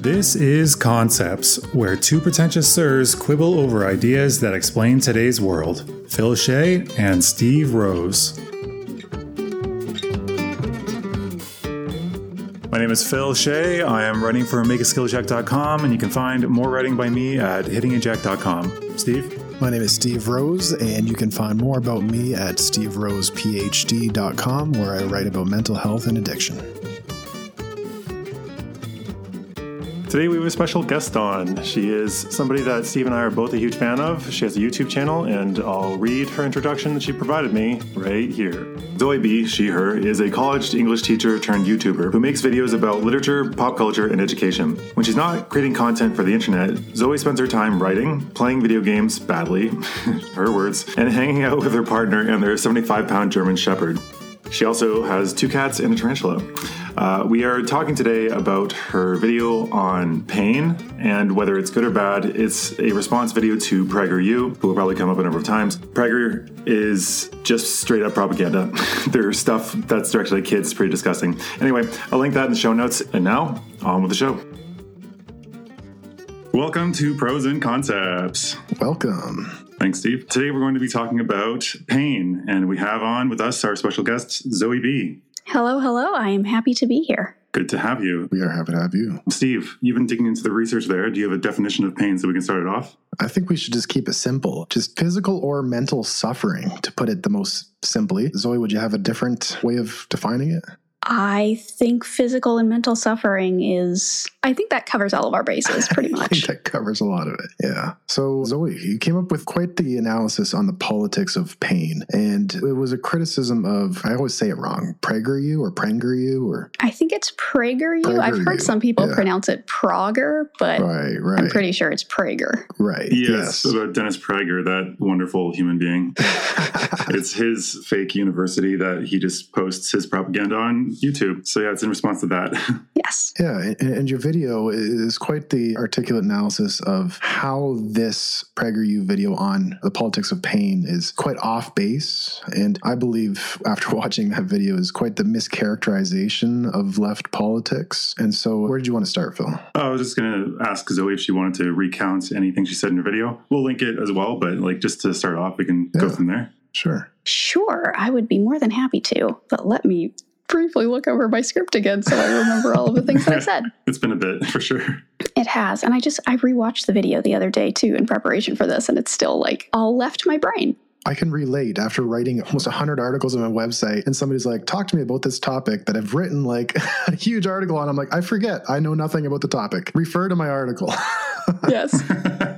This is Concepts, where two pretentious sirs quibble over ideas that explain today's world. Phil Shea and Steve Rose. My name is Phil Shea. I am writing for MakeASkillJack.com, and you can find more writing by me at HittingAJack.com. Steve? My name is Steve Rose, and you can find more about me at SteveRosePhD.com, where I write about mental health and addiction. Today we have a special guest on. She is somebody that Steve and I are both a huge fan of. She has a YouTube channel, and I'll read her introduction that she provided me right here. Zoe Bee, she, her, is a college English teacher turned YouTuber who makes videos about literature, pop culture, and education. When she's not creating content for the internet, Zoe spends her time writing, playing video games badly, her words, and hanging out with her partner and their 75 pound German Shepherd. She also has two cats and a tarantula. Uh, we are talking today about her video on pain and whether it's good or bad. It's a response video to PragerU, who will probably come up a number of times. Prager is just straight up propaganda. Their stuff that's directed at kids pretty disgusting. Anyway, I'll link that in the show notes. And now, on with the show. Welcome to Pros and Concepts. Welcome. Thanks, Steve. Today we're going to be talking about pain, and we have on with us our special guest, Zoe Bee. Hello, hello. I am happy to be here. Good to have you. We are happy to have you. Steve, you've been digging into the research there. Do you have a definition of pain so we can start it off? I think we should just keep it simple. Just physical or mental suffering, to put it the most simply. Zoe, would you have a different way of defining it? I think physical and mental suffering is, I think that covers all of our bases pretty I think much. that covers a lot of it. Yeah. So, Zoe, you came up with quite the analysis on the politics of pain. And it was a criticism of, I always say it wrong, PragerU or PrangerU or. I think it's PragerU. I've heard some people yeah. pronounce it Prager, but Right, right. I'm pretty sure it's Prager. right. Yes, about Dennis Prager, that wonderful human being. it's his fake university that he just posts his propaganda on YouTube. So yeah, it's in response to that. Yes. Yeah, and, and your video is quite the articulate analysis of how this PragerU video on the politics of pain is quite off base. And I believe after watching that video is quite the mischaracterization of left politics. And so, where did you want to start, Phil? Oh, I was just going to ask Zoe if she wanted to recount anything she said in her video. We'll link it as well, but like just to start off, we can go from there. Sure. Sure, I would be more than happy to, but let me briefly look over my script again so I remember all of the things that I said. It's been a bit for sure. It has. And I just, I rewatched the video the other day too in preparation for this, and it's still like all left my brain. I can relate after writing almost 100 articles on my website, and somebody's like, Talk to me about this topic that I've written like a huge article on. I'm like, I forget. I know nothing about the topic. Refer to my article. Yes.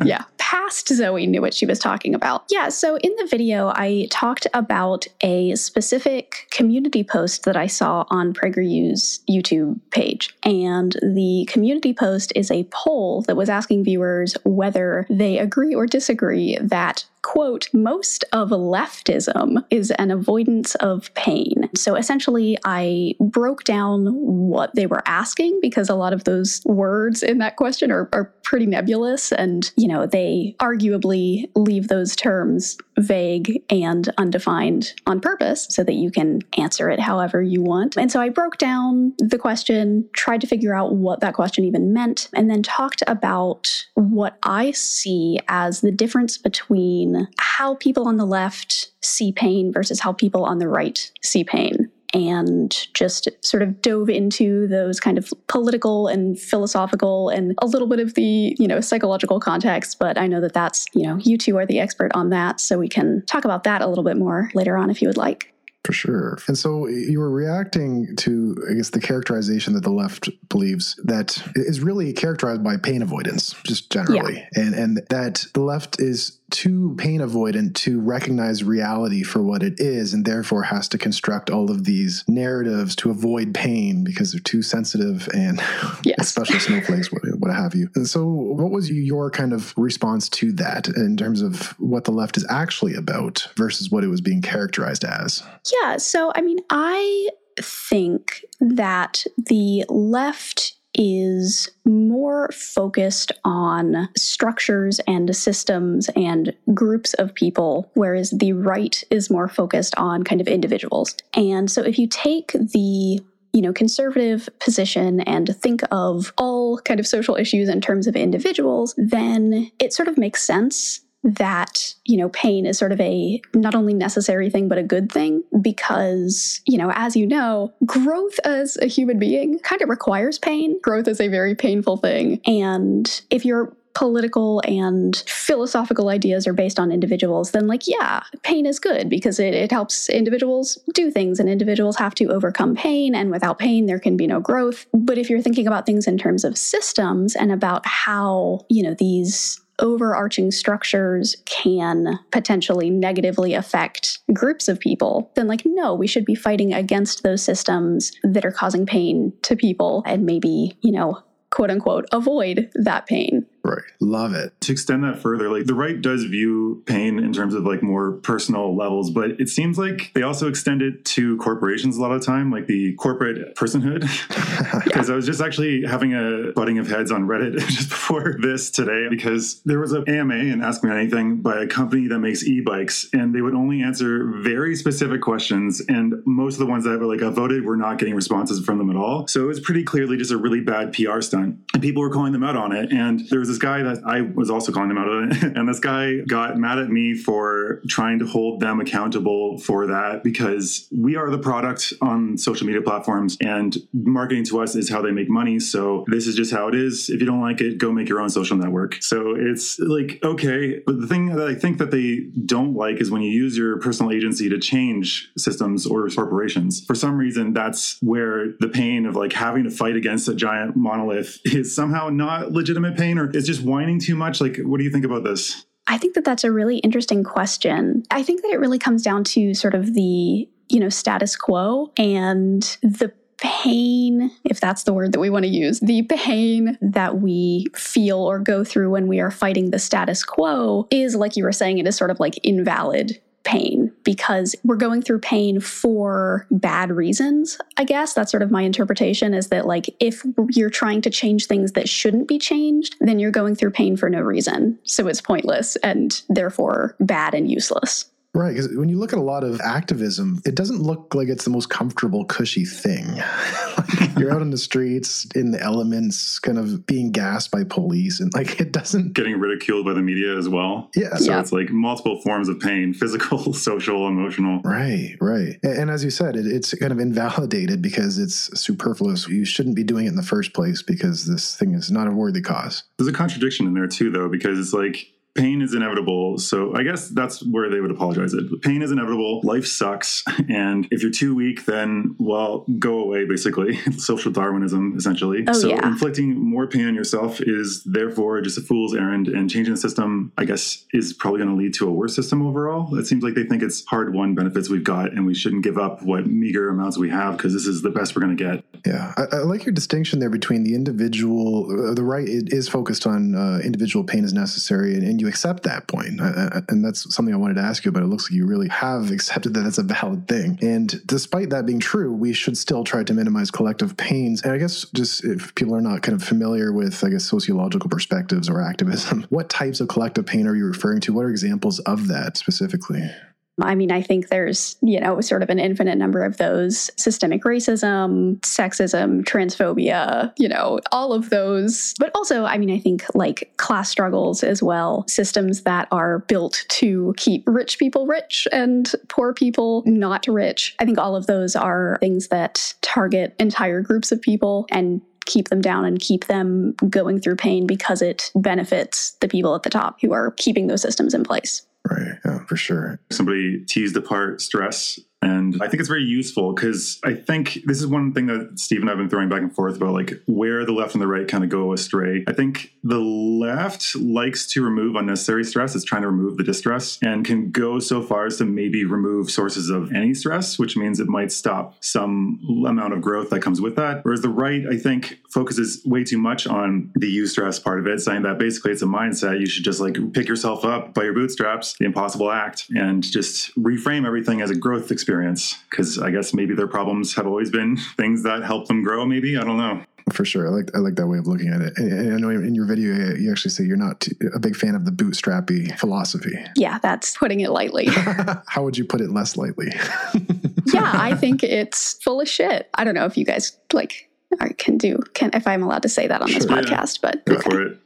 yeah. Past Zoe knew what she was talking about. Yeah. So in the video, I talked about a specific community post that I saw on PragerU's YouTube page. And the community post is a poll that was asking viewers whether they agree or disagree that quote, most of leftism is an avoidance of pain. So essentially, I broke down what they were asking because a lot of those words in that question are, are pretty nebulous and, you know, they arguably leave those terms vague and undefined on purpose so that you can answer it however you want. And so I broke down the question, tried to figure out what that question even meant, and then talked about what I see as the difference between how people on the left see pain versus how people on the right see pain. And just sort of dove into those kind of political and philosophical and a little bit of the, you know, psychological context. But I know that that's, you know, you two are the expert on that. So we can talk about that a little bit more later on if you would like. For sure. And so you were reacting to, I guess, the characterization that the left believes that is really characterized by pain avoidance, just generally. And and that the left is too pain avoidant to recognize reality for what it is and therefore has to construct all of these narratives to avoid pain because they're too sensitive and Yes. especially snowflakes, what, what have you. And so what was your kind of response to that in terms of what the left is actually about versus what it was being characterized as? Yeah. So, I mean, I think that the left is more focused on structures and systems and groups of people, whereas the right is more focused on kind of individuals. And so if you take the you know, conservative position and think of all kind of social issues in terms of individuals, then it sort of makes sense that you know pain is sort of a not only necessary thing but a good thing because you know as you know growth as a human being kind of requires pain growth is a very painful thing and if you're political and philosophical ideas are based on individuals, then, like, yeah, pain is good because it, it helps individuals do things and individuals have to overcome pain. And without pain, there can be no growth. But if you're thinking about things in terms of systems and about how, you know, these overarching structures can potentially negatively affect groups of people, then, like, no, we should be fighting against those systems that are causing pain to people and maybe, you know, quote unquote, avoid that pain. Right. Love it. To extend that further, like the right does view pain in terms of like more personal levels, but it seems like they also extend it to corporations a lot of the time, like the corporate personhood. Because. I was just actually having a butting of heads on Reddit just before this today because there was an AMA and Ask Me Anything by a company that makes e-bikes, and they would only answer very specific questions. And most of the ones that were like I voted were not getting responses from them at all. So it was pretty clearly just a really bad PR stunt. And people were calling them out on it. And there was this guy that I was also calling them out of it. And this guy got mad at me for trying to hold them accountable for that because we are the product on social media platforms and marketing to us is how they make money. So this is just how it is. If you don't like it, go make your own social network. So it's like, okay. But the thing that I think that they don't like is when you use your personal agency to change systems or corporations. For some reason, that's where the pain of like having to fight against a giant monolith is somehow not legitimate pain or it's just whining too much? Like, what do you think about this? I think that that's a really interesting question. I think that it really comes down to sort of the, you know, status quo and the pain, if that's the word that we want to use, the pain that we feel or go through when we are fighting the status quo is, like you were saying, it is sort of like invalid pain because we're going through pain for bad reasons. I guess that's sort of my interpretation is that, like, if you're trying to change things that shouldn't be changed, then you're going through pain for no reason. So it's pointless and therefore bad and useless. Right, because when you look at a lot of activism, it doesn't look like it's the most comfortable, cushy thing. like you're out in the streets, in the elements, kind of being gassed by police, and like it doesn't getting ridiculed by the media as well. Yeah, so yeah. it's like multiple forms of pain: physical, social, emotional. Right, right. And, and as you said, it, it's kind of invalidated because it's superfluous. You shouldn't be doing it in the first place because this thing is not a worthy cause. There's a contradiction in there too, though, because it's like pain is inevitable. So I guess that's where they would apologize it. Pain is inevitable. Life sucks. And if you're too weak, then, well, go away, basically. Social Darwinism, essentially. Oh, so yeah. inflicting more pain on yourself is therefore just a fool's errand. And changing the system, I guess, is probably going to lead to a worse system overall. It seems like they think it's hard won benefits we've got and we shouldn't give up what meager amounts we have because this is the best we're going to get. Yeah. I, I, like your distinction there between the individual, uh, the right is focused on uh, individual pain is necessary and, and you accept that point. And that's something I wanted to ask you about. It looks like you really have accepted that that's a valid thing. And despite that being true, we should still try to minimize collective pains. And I guess just if people are not kind of familiar with, I guess, sociological perspectives or activism, what types of collective pain are you referring to? What are examples of that specifically? I mean, I think there's, you know, sort of an infinite number of those systemic racism, sexism, transphobia, you know, all of those. But also, I mean, I think like class struggles as well, systems that are built to keep rich people rich and poor people not rich. I think all of those are things that target entire groups of people and keep them down and keep them going through pain because it benefits the people at the top who are keeping those systems in place. Right. Yeah, for sure. Somebody teased apart stress and I think it's very useful because I think this is one thing that Steve and I have been throwing back and forth about, like where the left and the right kind of go astray. I think the left likes to remove unnecessary stress. It's trying to remove the distress and can go so far as to maybe remove sources of any stress, which means it might stop some amount of growth that comes with that. Whereas the right, I think, focuses way too much on the eustress part of it, saying that basically it's a mindset. You should just like pick yourself up by your bootstraps, the impossible act, and just reframe everything as a growth experience experience because I guess maybe their problems have always been things that help them grow. Maybe I don't know. For sure, I like I like that way of looking at it. And, and I know in your video you actually say you're not a big fan of the bootstrappy philosophy. Yeah, that's putting it lightly. How would you put it less lightly? yeah, I think it's full of shit. I don't know if you guys like I can do can if I'm allowed to say that on sure, this podcast, yeah. but go okay. for it.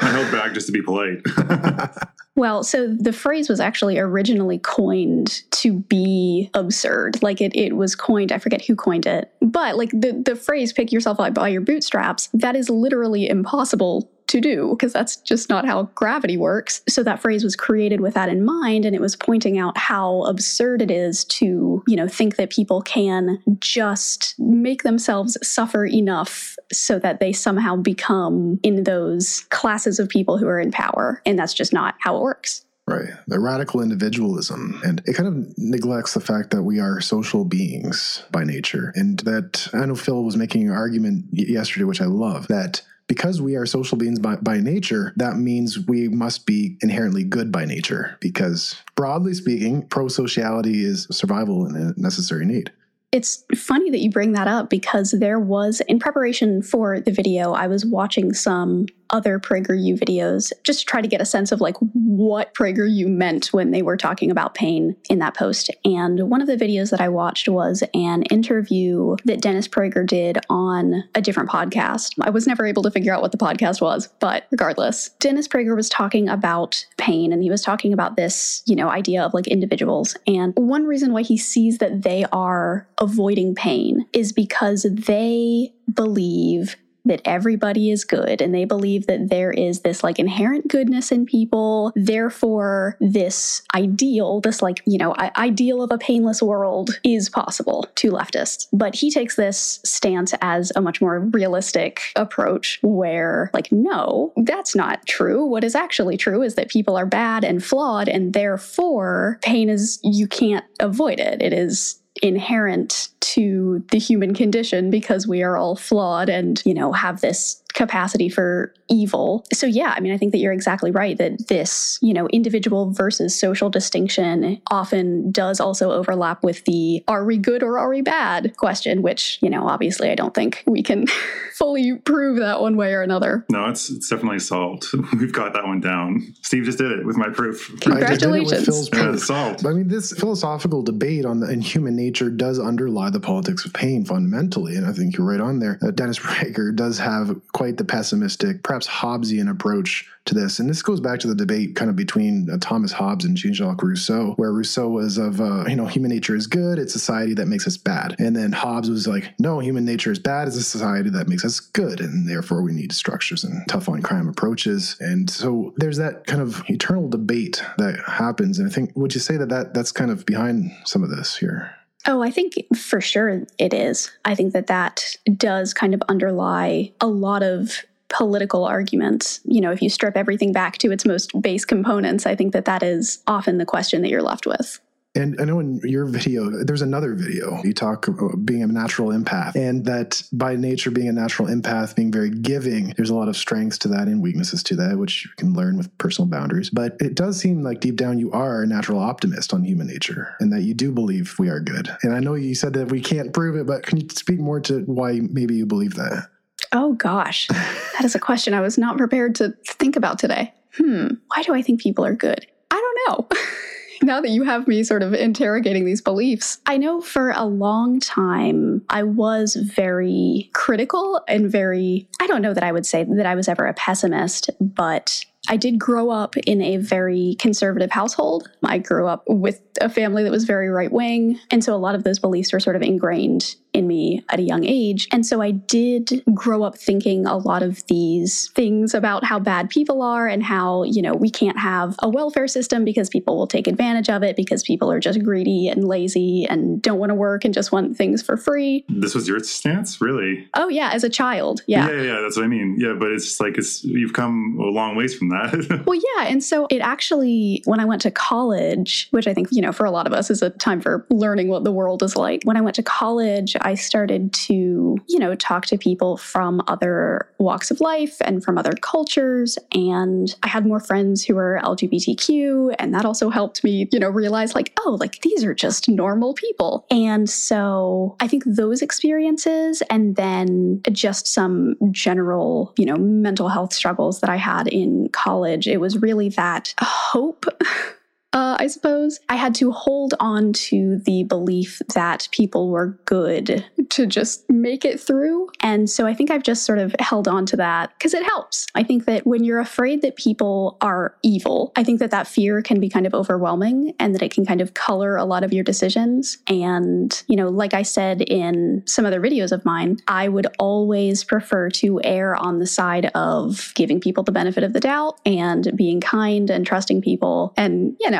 I held back just to be polite. well, so the phrase was actually originally coined to be absurd. Like it, it was coined, I forget who coined it, but like the, the phrase pick yourself up by your bootstraps, that is literally impossible to do because that's just not how gravity works. So that phrase was created with that in mind and it was pointing out how absurd it is to, you know, think that people can just make themselves suffer enough so that they somehow become in those classes of people who are in power and that's just not how it works. Right. The radical individualism. And it kind of neglects the fact that we are social beings by nature. And that I know Phil was making an argument yesterday, which I love, that because we are social beings by, by nature, that means we must be inherently good by nature. Because broadly speaking, pro sociality is survival and a necessary need. It's funny that you bring that up because there was, in preparation for the video, I was watching some other PragerU videos just to try to get a sense of like what PragerU meant when they were talking about pain in that post. And one of the videos that I watched was an interview that Dennis Prager did on a different podcast. I was never able to figure out what the podcast was, but regardless, Dennis Prager was talking about pain and he was talking about this, you know, idea of like individuals. And one reason why he sees that they are avoiding pain is because they believe that everybody is good and they believe that there is this like inherent goodness in people. Therefore, this ideal, this like, you know, ideal of a painless world is possible to leftists. But he takes this stance as a much more realistic approach where, like, no, that's not true. What is actually true is that people are bad and flawed, and therefore, pain is, you can't avoid it. It is inherent to the human condition because we are all flawed and, you know, have this capacity for evil. So yeah, I mean I think that you're exactly right that this, you know, individual versus social distinction often does also overlap with the are we good or are we bad question, which, you know, obviously I don't think we can fully prove that one way or another. No, it's it's definitely solved. We've got that one down. Steve just did it with my proof. Congratulations. I did it with Phil's proof. Yeah, solved. I mean this philosophical debate on the, in human nature does underlie the politics of pain fundamentally and I think you're right on there. Uh, Dennis Prager does have quite the pessimistic, perhaps Hobbesian approach to this. And this goes back to the debate kind of between uh, Thomas Hobbes and Jean-Jacques Rousseau, where Rousseau was of, uh, you know, human nature is good, it's society that makes us bad. And then Hobbes was like, no, human nature is bad, it's a society that makes us good. And therefore we need structures and tough on crime approaches. And so there's that kind of eternal debate that happens. And I think, would you say that, that that's kind of behind some of this here? Oh, I think for sure it is. I think that that does kind of underlie a lot of political arguments. You know, if you strip everything back to its most base components, I think that that is often the question that you're left with. And I know in your video, there's another video. You talk about being a natural empath, and that by nature, being a natural empath, being very giving, there's a lot of strengths to that and weaknesses to that, which you can learn with personal boundaries. But it does seem like deep down you are a natural optimist on human nature and that you do believe we are good. And I know you said that we can't prove it, but can you speak more to why maybe you believe that? Oh, gosh. that is a question I was not prepared to think about today. Hmm, why do I think people are good? I don't know. now that you have me sort of interrogating these beliefs, I know for a long time I was very critical and very, I don't know that I would say that I was ever a pessimist, but I did grow up in a very conservative household. I grew up with a family that was very right wing. And so a lot of those beliefs were sort of ingrained in me at a young age. And so I did grow up thinking a lot of these things about how bad people are and how, you know, we can't have a welfare system because people will take advantage of it because people are just greedy and lazy and don't want to work and just want things for free. This was your stance, really? Oh, yeah, as a child. Yeah. Yeah, yeah, that's what I mean. Yeah, but it's like it's you've come a long ways from that. well, yeah. And so it actually, when I went to college, which I think, you know, for a lot of us is a time for learning what the world is like. When I went to college, I started to, you know, talk to people from other walks of life and from other cultures. And I had more friends who were LGBTQ. And that also helped me, you know, realize like, oh, like these are just normal people. And so I think those experiences and then just some general, you know, mental health struggles that I had in college, it was really that hope uh, I suppose. I had to hold on to the belief that people were good to just make it through. And so I think I've just sort of held on to that because it helps. I think that when you're afraid that people are evil, I think that that fear can be kind of overwhelming and that it can kind of color a lot of your decisions. And, you know, like I said in some other videos of mine, I would always prefer to err on the side of giving people the benefit of the doubt and being kind and trusting people and, you know, know,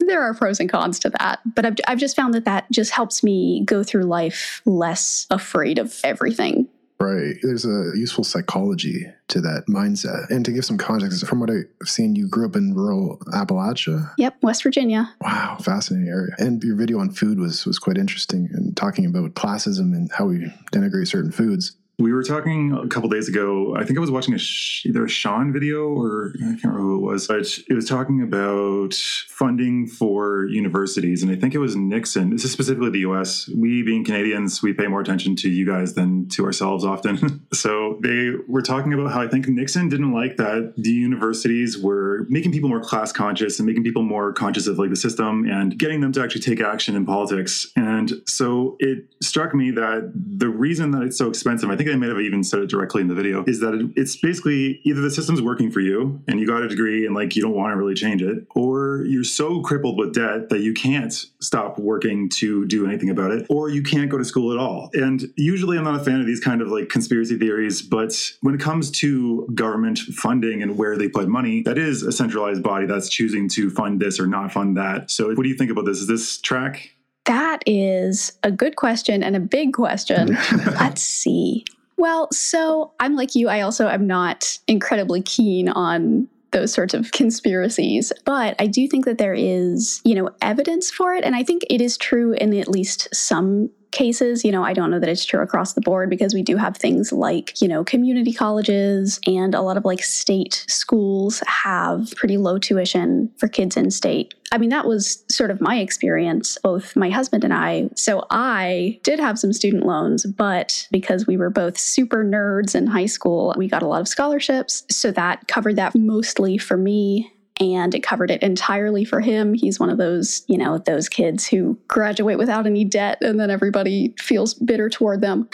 there are pros and cons to that. But I've, I've just found that that just helps me go through life less afraid of everything. Right. There's a useful psychology to that mindset. And to give some context, from what I've seen, you grew up in rural Appalachia. Yep, West Virginia. Wow, fascinating area. And your video on food was was quite interesting and talking about classism and how we denigrate certain foods. We were talking a couple days ago. I think I was watching a either a Sean video or I can't remember who it was, but it was talking about funding for universities, and I think it was Nixon. This is specifically the U.S. We, being Canadians, we pay more attention to you guys than to ourselves often. so they were talking about how I think Nixon didn't like that the universities were making people more class conscious and making people more conscious of like the system and getting them to actually take action in politics. And so it struck me that the reason that it's so expensive, I think think I might have even said it directly in the video, is that it, it's basically either the system's working for you and you got a degree and like you don't want to really change it, or you're so crippled with debt that you can't stop working to do anything about it, or you can't go to school at all. And usually I'm not a fan of these kind of like conspiracy theories, but when it comes to government funding and where they put money, that is a centralized body that's choosing to fund this or not fund that. So what do you think about this? Is this track? That is a good question and a big question. Let's see. Well, so I'm like you. I also am not incredibly keen on those sorts of conspiracies. But I do think that there is, you know, evidence for it. And I think it is true in at least some cases. You know, I don't know that it's true across the board because we do have things like, you know, community colleges and a lot of like state schools have pretty low tuition for kids in state. I mean, that was sort of my experience, both my husband and I. So I did have some student loans, but because we were both super nerds in high school, we got a lot of scholarships. So that covered that mostly for me and it covered it entirely for him. He's one of those, you know, those kids who graduate without any debt and then everybody feels bitter toward them.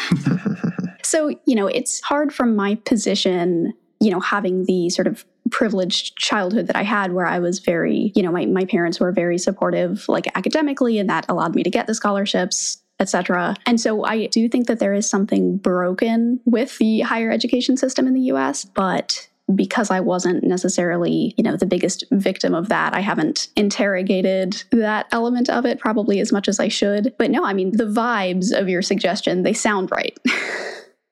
so, you know, it's hard from my position, you know, having the sort of privileged childhood that I had where I was very, you know, my, my parents were very supportive, like academically, and that allowed me to get the scholarships etc. And so I do think that there is something broken with the higher education system in the US, but because I wasn't necessarily, you know, the biggest victim of that, I haven't interrogated that element of it probably as much as I should. But no, I mean, the vibes of your suggestion, they sound right.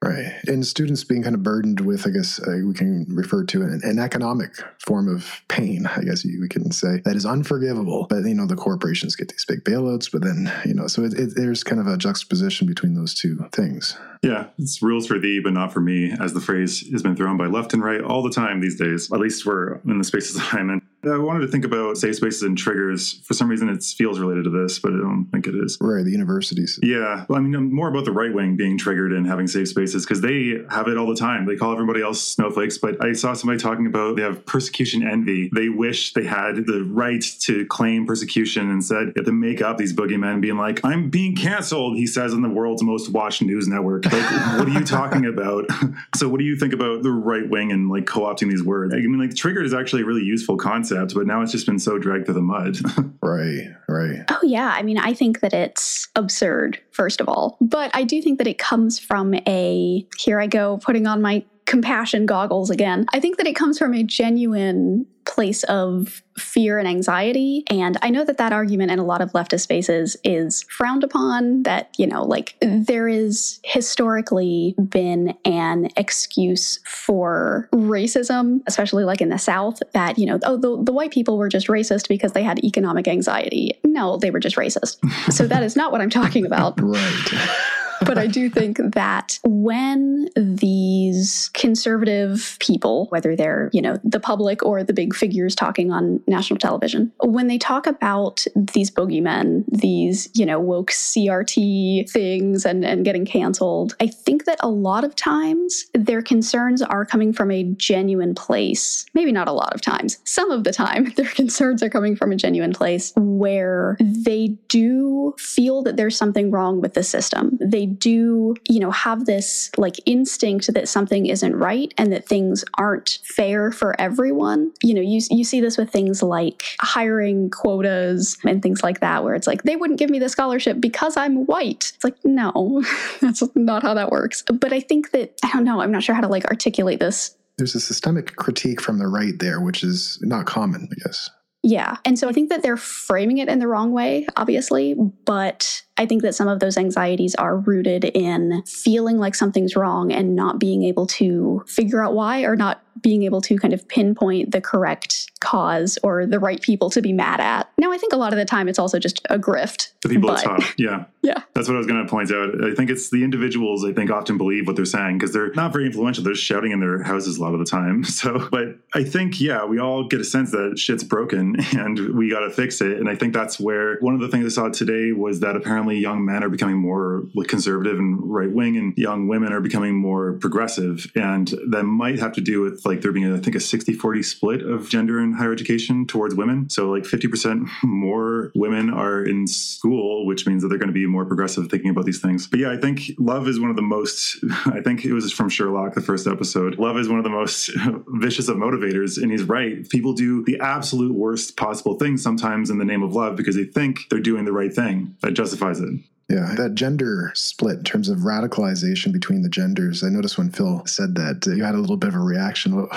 Right. And students being kind of burdened with, I guess uh, we can refer to an, an, economic form of pain, I guess you, we can say, that is unforgivable. But, you know, the corporations get these big bailouts, but then, you know, so it, it, there's kind of a juxtaposition between those two things. Yeah, it's rules for thee, but not for me, as the phrase has been thrown by left and right all the time these days. At least we're in the spaces that I'm in. I wanted to think about safe spaces and triggers. For some reason, it feels related to this, but I don't think it is. Right, the universities. Yeah, well, I mean, more about the right wing being triggered and having safe spaces because they have it all the time. They call everybody else snowflakes, but I saw somebody talking about they have persecution envy. They wish they had the right to claim persecution and said you have to make up these boogeymen, being like, "I'm being canceled," he says on the world's most watched news network. Like, what are you talking about? so, what do you think about the right wing and like co-opting these words? I mean, like, triggered is actually a really useful concept concept, but now it's just been so dragged through the mud. right, right. Oh, yeah. I mean, I think that it's absurd, first of all. But I do think that it comes from a here I go putting on my compassion goggles again. I think that it comes from a genuine place of fear and anxiety. And I know that that argument in a lot of leftist spaces is frowned upon, that, you know, like there is historically been an excuse for racism, especially like in the South, that, you know, oh, the, the white people were just racist because they had economic anxiety. No, they were just racist. so that is not what I'm talking about. right. But I do think that when these conservative people, whether they're, you know, the public or the big figures talking on national television, when they talk about these bogeymen, these, you know, woke CRT things and, and getting canceled, I think that a lot of times their concerns are coming from a genuine place. Maybe not a lot of times. Some of the time, their concerns are coming from a genuine place where they do feel that there's something wrong with the system. They do, you know, have this like instinct that something isn't right and that things aren't fair for everyone. You know, you you see this with things like hiring quotas and things like that where it's like they wouldn't give me the scholarship because I'm white. It's like no, that's not how that works. But I think that I don't know, I'm not sure how to like articulate this. There's a systemic critique from the right there which is not common, I guess. Yeah. And so I think that they're framing it in the wrong way, obviously, but I think that some of those anxieties are rooted in feeling like something's wrong and not being able to figure out why or not being able to kind of pinpoint the correct cause or the right people to be mad at. Now, I think a lot of the time it's also just a grift. The people but, at top, yeah. Yeah. That's what I was going to point out. I think it's the individuals, I think, often believe what they're saying because they're not very influential. They're shouting in their houses a lot of the time. So, but I think, yeah, we all get a sense that shit's broken and we got to fix it. And I think that's where one of the things I saw today was that apparently young men are becoming more conservative and right wing, and young women are becoming more progressive. And that might have to do with like there being, I think, a 60 40 split of gender in higher education towards women. So, like 50% more women are in school, which means that they're going to be more progressive thinking about these things. But yeah, I think love is one of the most, I think it was from Sherlock, the first episode. Love is one of the most vicious of motivators. And he's right. People do the absolute worst possible things sometimes in the name of love because they think they're doing the right thing that justifies it. Yeah, that gender split in terms of radicalization between the genders. I noticed when Phil said that uh, you had a little bit of a reaction. Was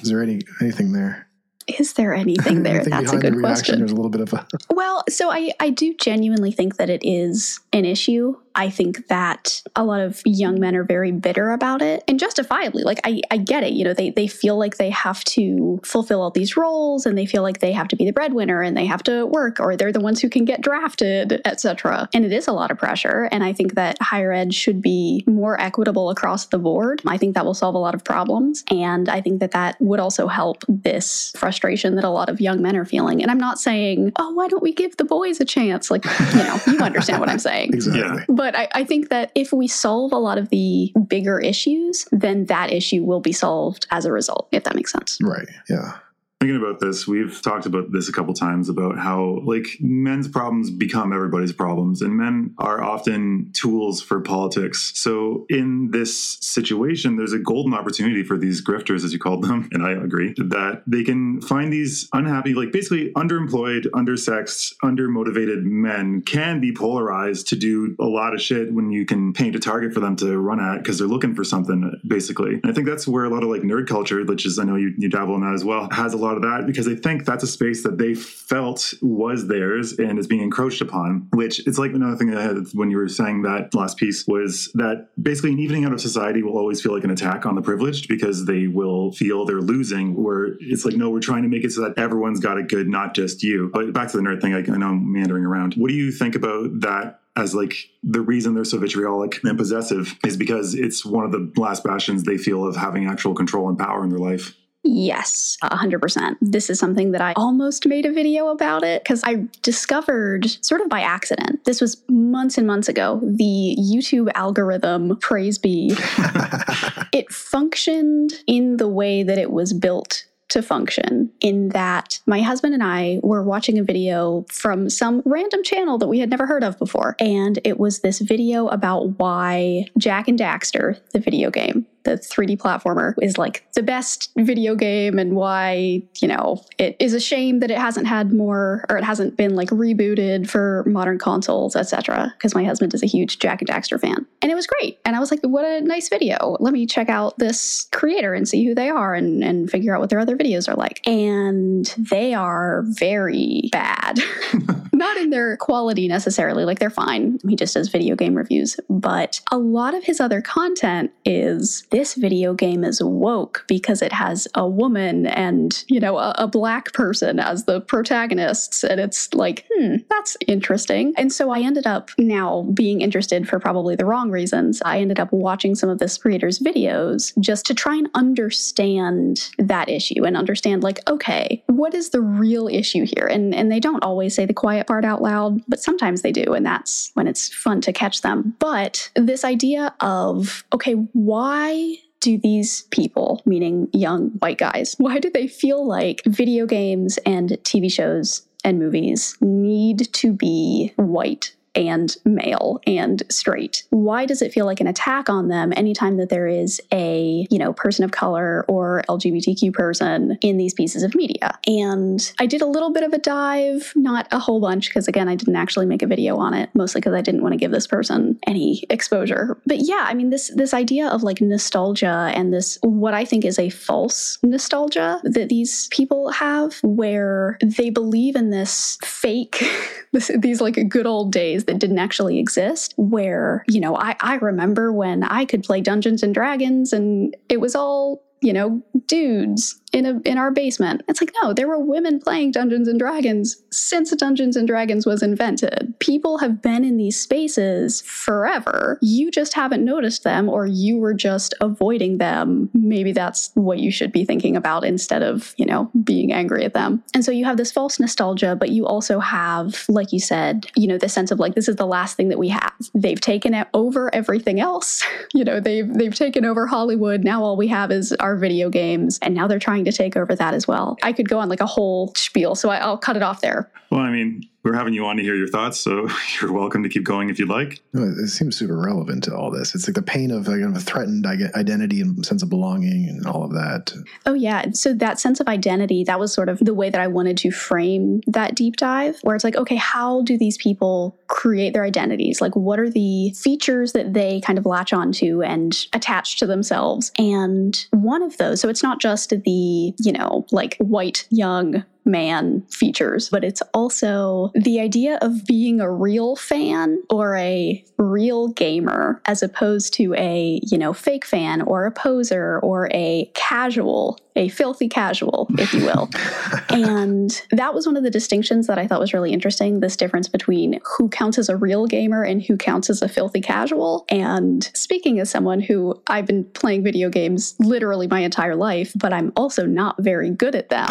there any anything there? Is there anything there? anything That's a good the question. There's a little bit of a. well, so I I do genuinely think that it is an issue I think that a lot of young men are very bitter about it and justifiably. Like I, I get it. You know, they they feel like they have to fulfill all these roles and they feel like they have to be the breadwinner and they have to work or they're the ones who can get drafted, etc. And it is a lot of pressure. And I think that higher ed should be more equitable across the board. I think that will solve a lot of problems. And I think that that would also help this frustration that a lot of young men are feeling. And I'm not saying, oh, why don't we give the boys a chance? Like, you know, you understand what I'm saying. Exactly. Yeah. But but I, I, think that if we solve a lot of the bigger issues, then that issue will be solved as a result, if that makes sense. Right. Yeah thinking about this, we've talked about this a couple times about how like men's problems become everybody's problems, and men are often tools for politics. So in this situation, there's a golden opportunity for these grifters, as you called them, and I agree that they can find these unhappy, like basically underemployed, undersexed, undermotivated men can be polarized to do a lot of shit when you can paint a target for them to run at because they're looking for something basically. And I think that's where a lot of like nerd culture, which is I know you, you dabble in that as well, has a lot of that because I think that's a space that they felt was theirs and is being encroached upon. Which it's like another thing that I had when you were saying that last piece was that basically an evening out of society will always feel like an attack on the privileged because they will feel they're losing. Where it's like, no, we're trying to make it so that everyone's got it good, not just you. But back to the nerd thing, I, I know I'm meandering around. What do you think about that as like the reason they're so vitriolic and possessive is because it's one of the last bastions they feel of having actual control and power in their life. Yes, 100%. This is something that I almost made a video about it because I discovered sort of by accident. This was months and months ago. The YouTube algorithm, praise be, it functioned in the way that it was built to function in that my husband and I were watching a video from some random channel that we had never heard of before. And it was this video about why Jak and Daxter, the video game, the 3D platformer, is like the best video game and why, you know, it is a shame that it hasn't had more or it hasn't been like rebooted for modern consoles, etc. Because my husband is a huge Jak and Daxter fan. And it was great. And I was like, what a nice video. Let me check out this creator and see who they are and, and figure out what their other videos are like. And they are very bad. Not in their quality necessarily, like they're fine. He just does video game reviews. But a lot of his other content is this video game is woke because it has a woman and, you know, a, a black person as the protagonists. And it's like, hmm, that's interesting. And so I ended up now being interested for probably the wrong reasons. I ended up watching some of this creator's videos just to try and understand that issue and understand, like, okay, what is the real issue here? And and they don't always say the quiet part out loud, but sometimes they do, and that's when it's fun to catch them. But this idea of, okay, why do these people, meaning young white guys, why do they feel like video games and TV shows and movies need to be white and male and straight. Why does it feel like an attack on them anytime that there is a, you know, person of color or LGBTQ person in these pieces of media? And I did a little bit of a dive, not a whole bunch, because again, I didn't actually make a video on it, mostly because I didn't want to give this person any exposure. But yeah, I mean this this idea of like nostalgia and this what I think is a false nostalgia that these people have where they believe in this fake this, these like good old days that didn't actually exist where you know I, I remember when i could play dungeons and dragons and it was all you know dudes in a in our basement. It's like no, there were women playing Dungeons and Dragons since Dungeons and Dragons was invented. People have been in these spaces forever. You just haven't noticed them or you were just avoiding them. Maybe that's what you should be thinking about instead of, you know, being angry at them. And so you have this false nostalgia, but you also have like you said, you know, the sense of like this is the last thing that we have. They've taken it over everything else. you know, they've they've taken over Hollywood. Now all we have is our video games and now they're trying to take over that as well. I could go on like a whole spiel, so I, will cut it off there. Well, I mean, we're having you on to hear your thoughts, so you're welcome to keep going if you'd like. it seems super relevant to all this. It's like the pain of like, a threatened identity and sense of belonging and all of that. Oh yeah, so that sense of identity that was sort of the way that I wanted to frame that deep dive, where it's like, okay, how do these people create their identities? Like, what are the features that they kind of latch onto and attach to themselves? And one of those, so it's not just the you know like white young man features, but it's also the idea of being a real fan or a real gamer as opposed to a, you know, fake fan or a poser or a casual a filthy casual, if you will. and that was one of the distinctions that I thought was really interesting this difference between who counts as a real gamer and who counts as a filthy casual. And speaking as someone who I've been playing video games literally my entire life, but I'm also not very good at them.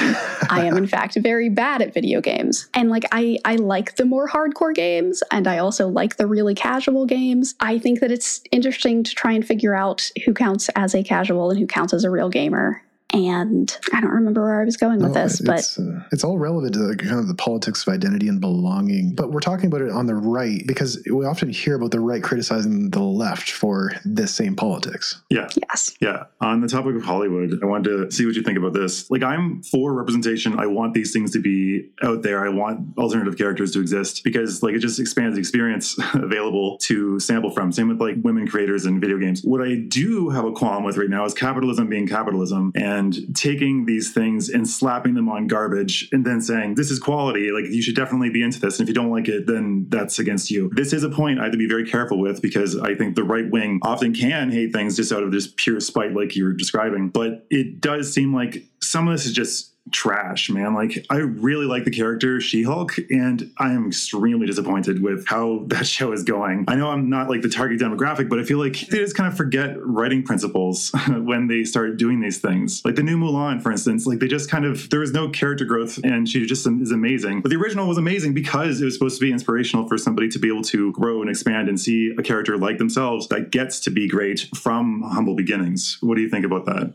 I am, in fact, very bad at video games. And like, I, I like the more hardcore games and I also like the really casual games. I think that it's interesting to try and figure out who counts as a casual and who counts as a real gamer and I don't remember where I was going with this, but it's, uh, it's all relevant to the, kind of the politics of identity and belonging. But we're talking about it on the right because we often hear about the right criticizing the left for this same politics. Yeah. Yes. Yeah. On the topic of Hollywood, I wanted to see what you think about this. Like, I'm for representation. I want these things to be out there. I want alternative characters to exist because, like, it just expands the experience available to sample from. Same with like women creators in video games. What I do have a qualm with right now is capitalism being capitalism and and taking these things and slapping them on garbage and then saying, this is quality. Like, you should definitely be into this. And if you don't like it, then that's against you. This is a point I have to be very careful with because I think the right wing often can hate things just out of just pure spite, like you were describing. But it does seem like some of this is just trash, man. Like, I really like the character She Hulk, and I am extremely disappointed with how that show is going. I know I'm not like the target demographic, but I feel like they just kind of forget writing principles when they start doing these things. Like the new Mulan, for instance, like they just kind of, there was no character growth, and she just is amazing. But the original was amazing because it was supposed to be inspirational for somebody to be able to grow and expand and see a character like themselves that gets to be great from humble beginnings. What do you think about that?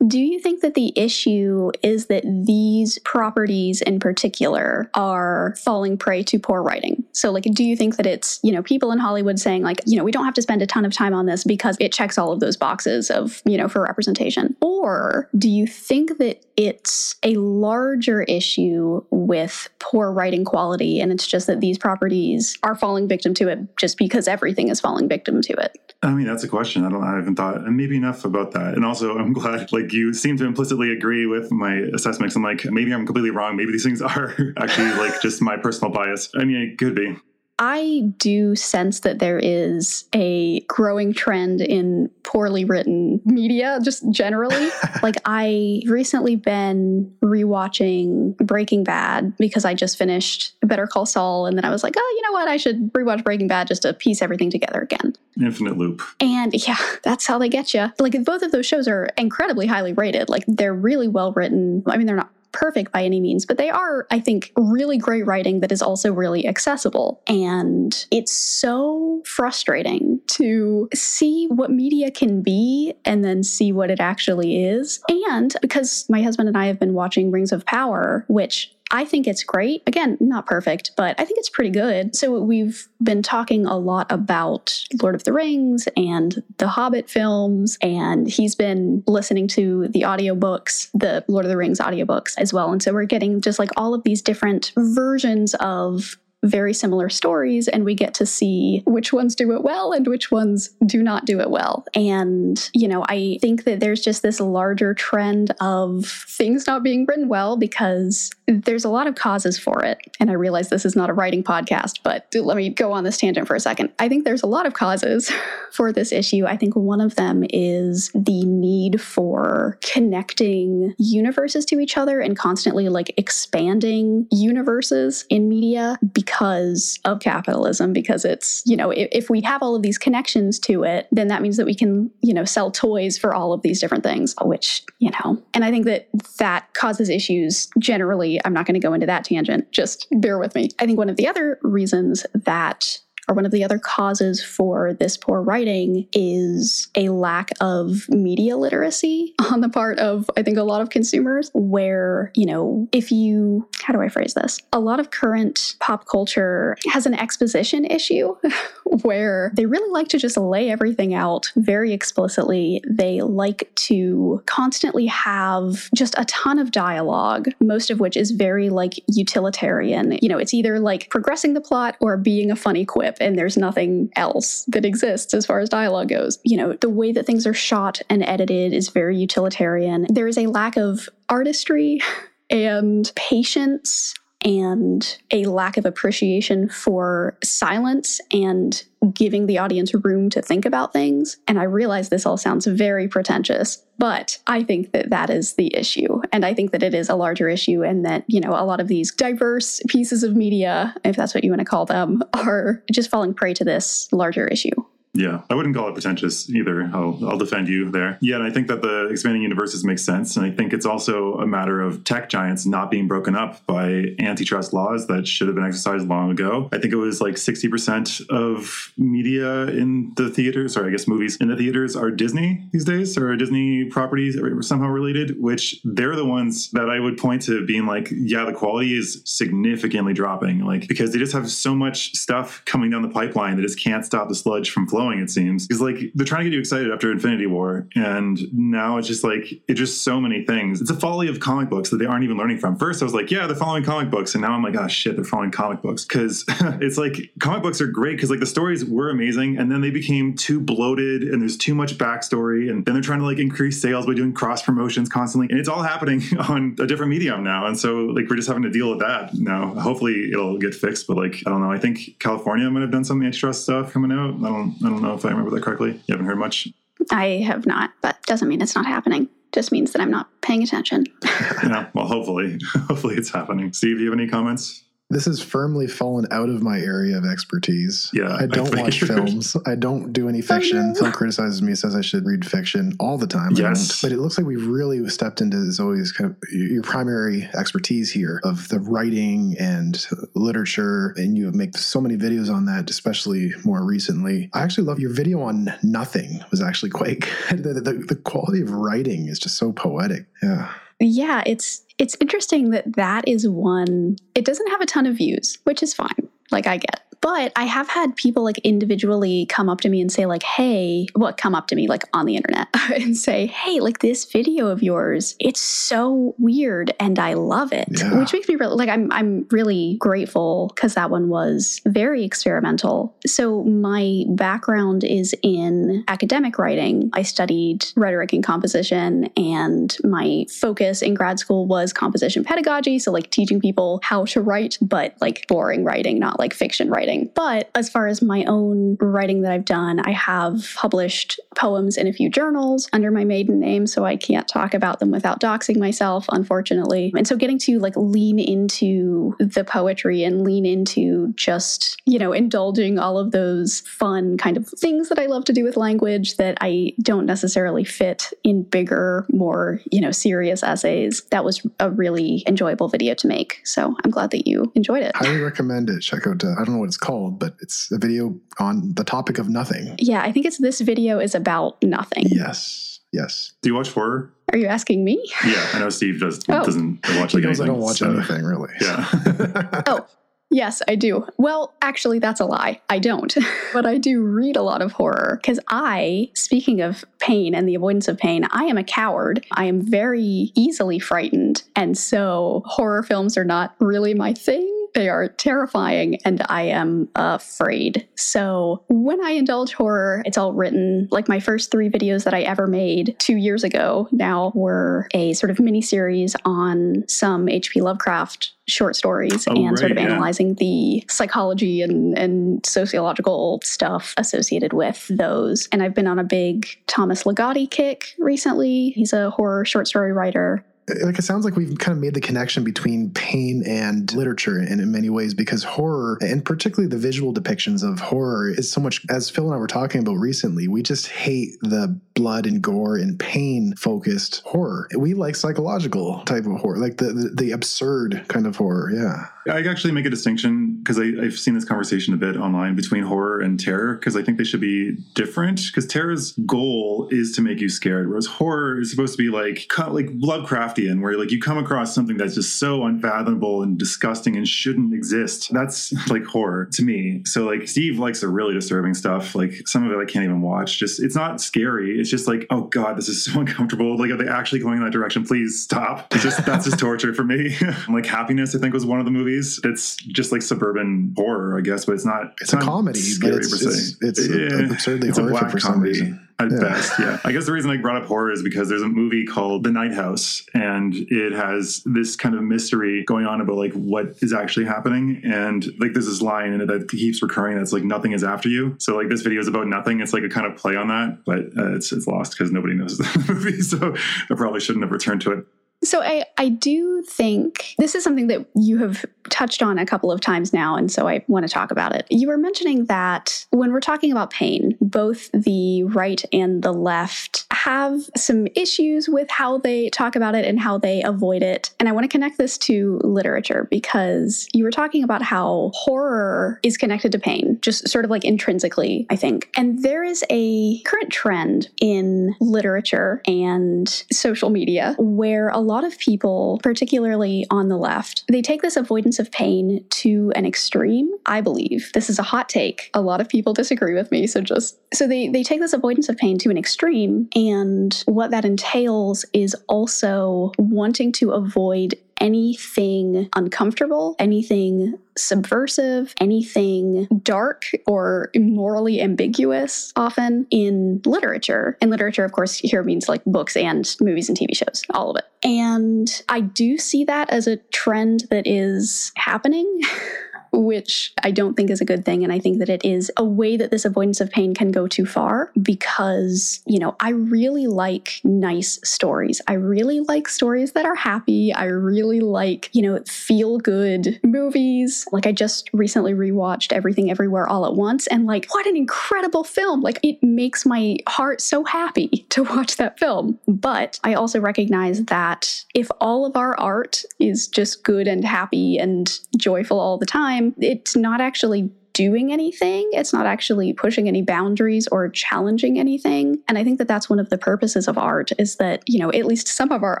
Do you think that the issue is that these properties in particular are falling prey to poor writing? So, like, do you think that it's, you know, people in Hollywood saying, like, you know, we don't have to spend a ton of time on this because it checks all of those boxes of, you know, for representation? Or do you think that it's a larger issue with poor writing quality and it's just that these properties are falling victim to it just because everything is falling victim to it? I mean, that's a question. I don't. I haven't thought and maybe enough about that. And also, I'm glad like you seem to implicitly agree with my assessments. I'm like, maybe I'm completely wrong. Maybe these things are actually like just my personal bias. I mean, it could be. I do sense that there is a growing trend in poorly written media, just generally. like, I recently been rewatching Breaking Bad because I just finished Better Call Saul, and then I was like, oh, you know what? I should rewatch Breaking Bad just to piece everything together again. Infinite loop. And yeah, that's how they get you. Like, both of those shows are incredibly highly rated. Like, they're really well written. I mean, they're not perfect by any means, but they are, I think, really great writing that is also really accessible. And it's so frustrating to see what media can be and then see what it actually is. And because my husband and I have been watching Rings of Power, which I think it's great. Again, not perfect, but I think it's pretty good. So we've been talking a lot about Lord of the Rings and the Hobbit films, and he's been listening to the audiobooks, the Lord of the Rings audiobooks as well. And so we're getting just like all of these different versions of very similar stories and we get to see which ones do it well and which ones do not do it well. And, you know, I think that there's just this larger trend of things not being written well because there's a lot of causes for it. And I realize this is not a writing podcast, but let me go on this tangent for a second. I think there's a lot of causes for this issue. I think one of them is the need for connecting universes to each other and constantly like expanding universes in media because of capitalism, because it's, you know, if, if we have all of these connections to it, then that means that we can, you know, sell toys for all of these different things, which, you know, and I think that that causes issues generally I'm not going to go into that tangent. Just bear with me. I think one of the other reasons that or one of the other causes for this poor writing is a lack of media literacy on the part of, I think, a lot of consumers. Where, you know, if you, how do I phrase this? A lot of current pop culture has an exposition issue where they really like to just lay everything out very explicitly. They like to constantly have just a ton of dialogue, most of which is very like utilitarian. You know, it's either like progressing the plot or being a funny quip and there's nothing else that exists as far as dialogue goes. You know, the way that things are shot and edited is very utilitarian. There is a lack of artistry and patience and a lack of appreciation for silence and giving the audience room to think about things. And I realize this all sounds very pretentious, but I think that that is the issue. And I think that it is a larger issue, and that, you know, a lot of these diverse pieces of media, if that's what you want to call them, are just falling prey to this larger issue. Yeah, I wouldn't call it pretentious either. I'll, I'll defend you there. Yeah, and I think that the expanding universes makes sense. And I think it's also a matter of tech giants not being broken up by antitrust laws that should have been exercised long ago. I think it was like 60% of media in the theaters, or I guess movies in the theaters, are Disney these days, or Disney properties are somehow related, which they're the ones that I would point to being like, yeah, the quality is significantly dropping. Like, because they just have so much stuff coming down the pipeline that just can't stop the sludge from flowing flowing, it seems. Because like they're trying to get you excited after Infinity War, and now it's just like it's just so many things. It's a folly of comic books that they aren't even learning from. First, I was like, yeah, they're following comic books, and now I'm like, oh shit, they're following comic books because it's like comic books are great because like the stories were amazing, and then they became too bloated, and there's too much backstory, and then they're trying to like increase sales by doing cross promotions constantly, and it's all happening on a different medium now, and so like we're just having to deal with that now. Hopefully, it'll get fixed, but like I don't know. I think California might have done some antitrust stuff coming out. I don't. I don't know if I remember that correctly. You haven't heard much? I have not, but doesn't mean it's not happening. Just means that I'm not paying attention. yeah, well, hopefully, hopefully it's happening. Steve, do you have any comments? This has firmly fallen out of my area of expertise. Yeah, I don't I watch films. I don't do any fiction. no. Phil criticizes me, says I should read fiction all the time. Yes. But it looks like we've really stepped into Zoe's kind of your primary expertise here of the writing and literature, and you make so many videos on that, especially more recently. I actually love your video on nothing. Was actually quite good. The, the, the quality of writing is just so poetic. Yeah. Yeah, it's it's interesting that that is one. It doesn't have a ton of views, which is fine. Like I get. But I have had people like individually come up to me and say like, "Hey, what come up to me like on the internet and say, "Hey, like this video of yours, it's so weird and I love it." Yeah. Which makes me really like I'm I'm really grateful cuz that one was very experimental. So my background is in academic writing. I studied rhetoric and composition and my focus in grad school was composition pedagogy, so like teaching people how to write but like boring writing, not like fiction writing. But as far as my own writing that I've done, I have published poems in a few journals under my maiden name, so I can't talk about them without doxing myself, unfortunately. And so getting to like lean into the poetry and lean into just, you know, indulging all of those fun kind of things that I love to do with language that I don't necessarily fit in bigger, more, you know, serious essays. That was a really enjoyable video to make. So I'm glad that you enjoyed it. Highly recommend it. Check out, uh, I don't know what it's called, but it's a video on the topic of nothing. Yeah, I think it's this video is about nothing. Yes. Yes. Do you watch horror? Are you asking me? Yeah, I know Steve does, Oh. doesn't watch He like knows I don't watch so- anything really. Yeah. Oh, Yes, I do. Well, actually, that's a lie. I don't. but I do read a lot of horror because I, speaking of pain and the avoidance of pain, I am a coward. I am very easily frightened. And so horror films are not really my thing. They are terrifying and I am afraid. So when I indulge horror, it's all written. Like my first three videos that I ever made two years ago now were a sort of mini series on some H.P. Lovecraft short stories Oh, and sort of right, yeah. analyzing the psychology and, and sociological stuff associated with those. And I've been on a big Thomas Ligotti kick recently. He's a horror short story writer. Like it sounds like we've kind of made the connection between pain and literature in, in many ways because horror and particularly the visual depictions of horror is so much as phil and i were talking about recently we just hate the blood and gore and pain focused horror we like psychological type of horror like the, the, the absurd kind of horror yeah I actually make a distinction because I've seen this conversation a bit online between horror and terror because I think they should be different. Because terror's goal is to make you scared, whereas horror is supposed to be like like Lovecraftian, where like you come across something that's just so unfathomable and disgusting and shouldn't exist. That's like horror to me. So like Steve likes the really disturbing stuff. Like some of it I can't even watch. Just it's not scary. It's just like oh god, this is so uncomfortable. Like are they actually going in that direction? Please stop. It's just that's just torture for me. like Happiness, I think was one of the movies. It's just like suburban horror, I guess, but it's not. it's a not comedy scary it's, per se. it's, it's Yeah. absurdly It's a horrific for some comedy. reason At Yeah. best, yeah. I guess the reason I brought up horror is because there's a movie called The Night House, and it has this kind of mystery going on about like what is actually happening, and like there's this line in it that keeps recurring that's like nothing is after you. So like this video is about nothing. It's like a kind of play on that, but uh, it's it's lost because nobody knows the movie, so I probably shouldn't have returned to it. So I, I do think this is something that you have touched on a couple of times now, and so I want to talk about it. You were mentioning that when we're talking about pain, both the right and the left have some issues with how they talk about it and how they avoid it. And I want to connect this to literature because you were talking about how horror is connected to pain, just sort of like intrinsically, I think. And there is a current trend in literature and social media where a lot of people, particularly on the left, they take this avoidance of pain to an extreme. I believe this is a hot take. A lot of people disagree with me, so just so they they take this avoidance of pain to an extreme and what that entails is also wanting to avoid anything uncomfortable, anything subversive, anything dark or morally ambiguous, often in literature. And literature, of course, here means like books and movies and TV shows, all of it. And I do see that as a trend that is happening. which I don't think is a good thing. And I think that it is a way that this avoidance of pain can go too far because, you know, I really like nice stories. I really like stories that are happy. I really like, you know, feel good movies. Like I just recently rewatched Everything Everywhere All at Once and like, what an incredible film. Like it makes my heart so happy to watch that film. But I also recognize that if all of our art is just good and happy and joyful all the time, it's not actually doing anything. It's not actually pushing any boundaries or challenging anything. And I think that that's one of the purposes of art is that, you know, at least some of our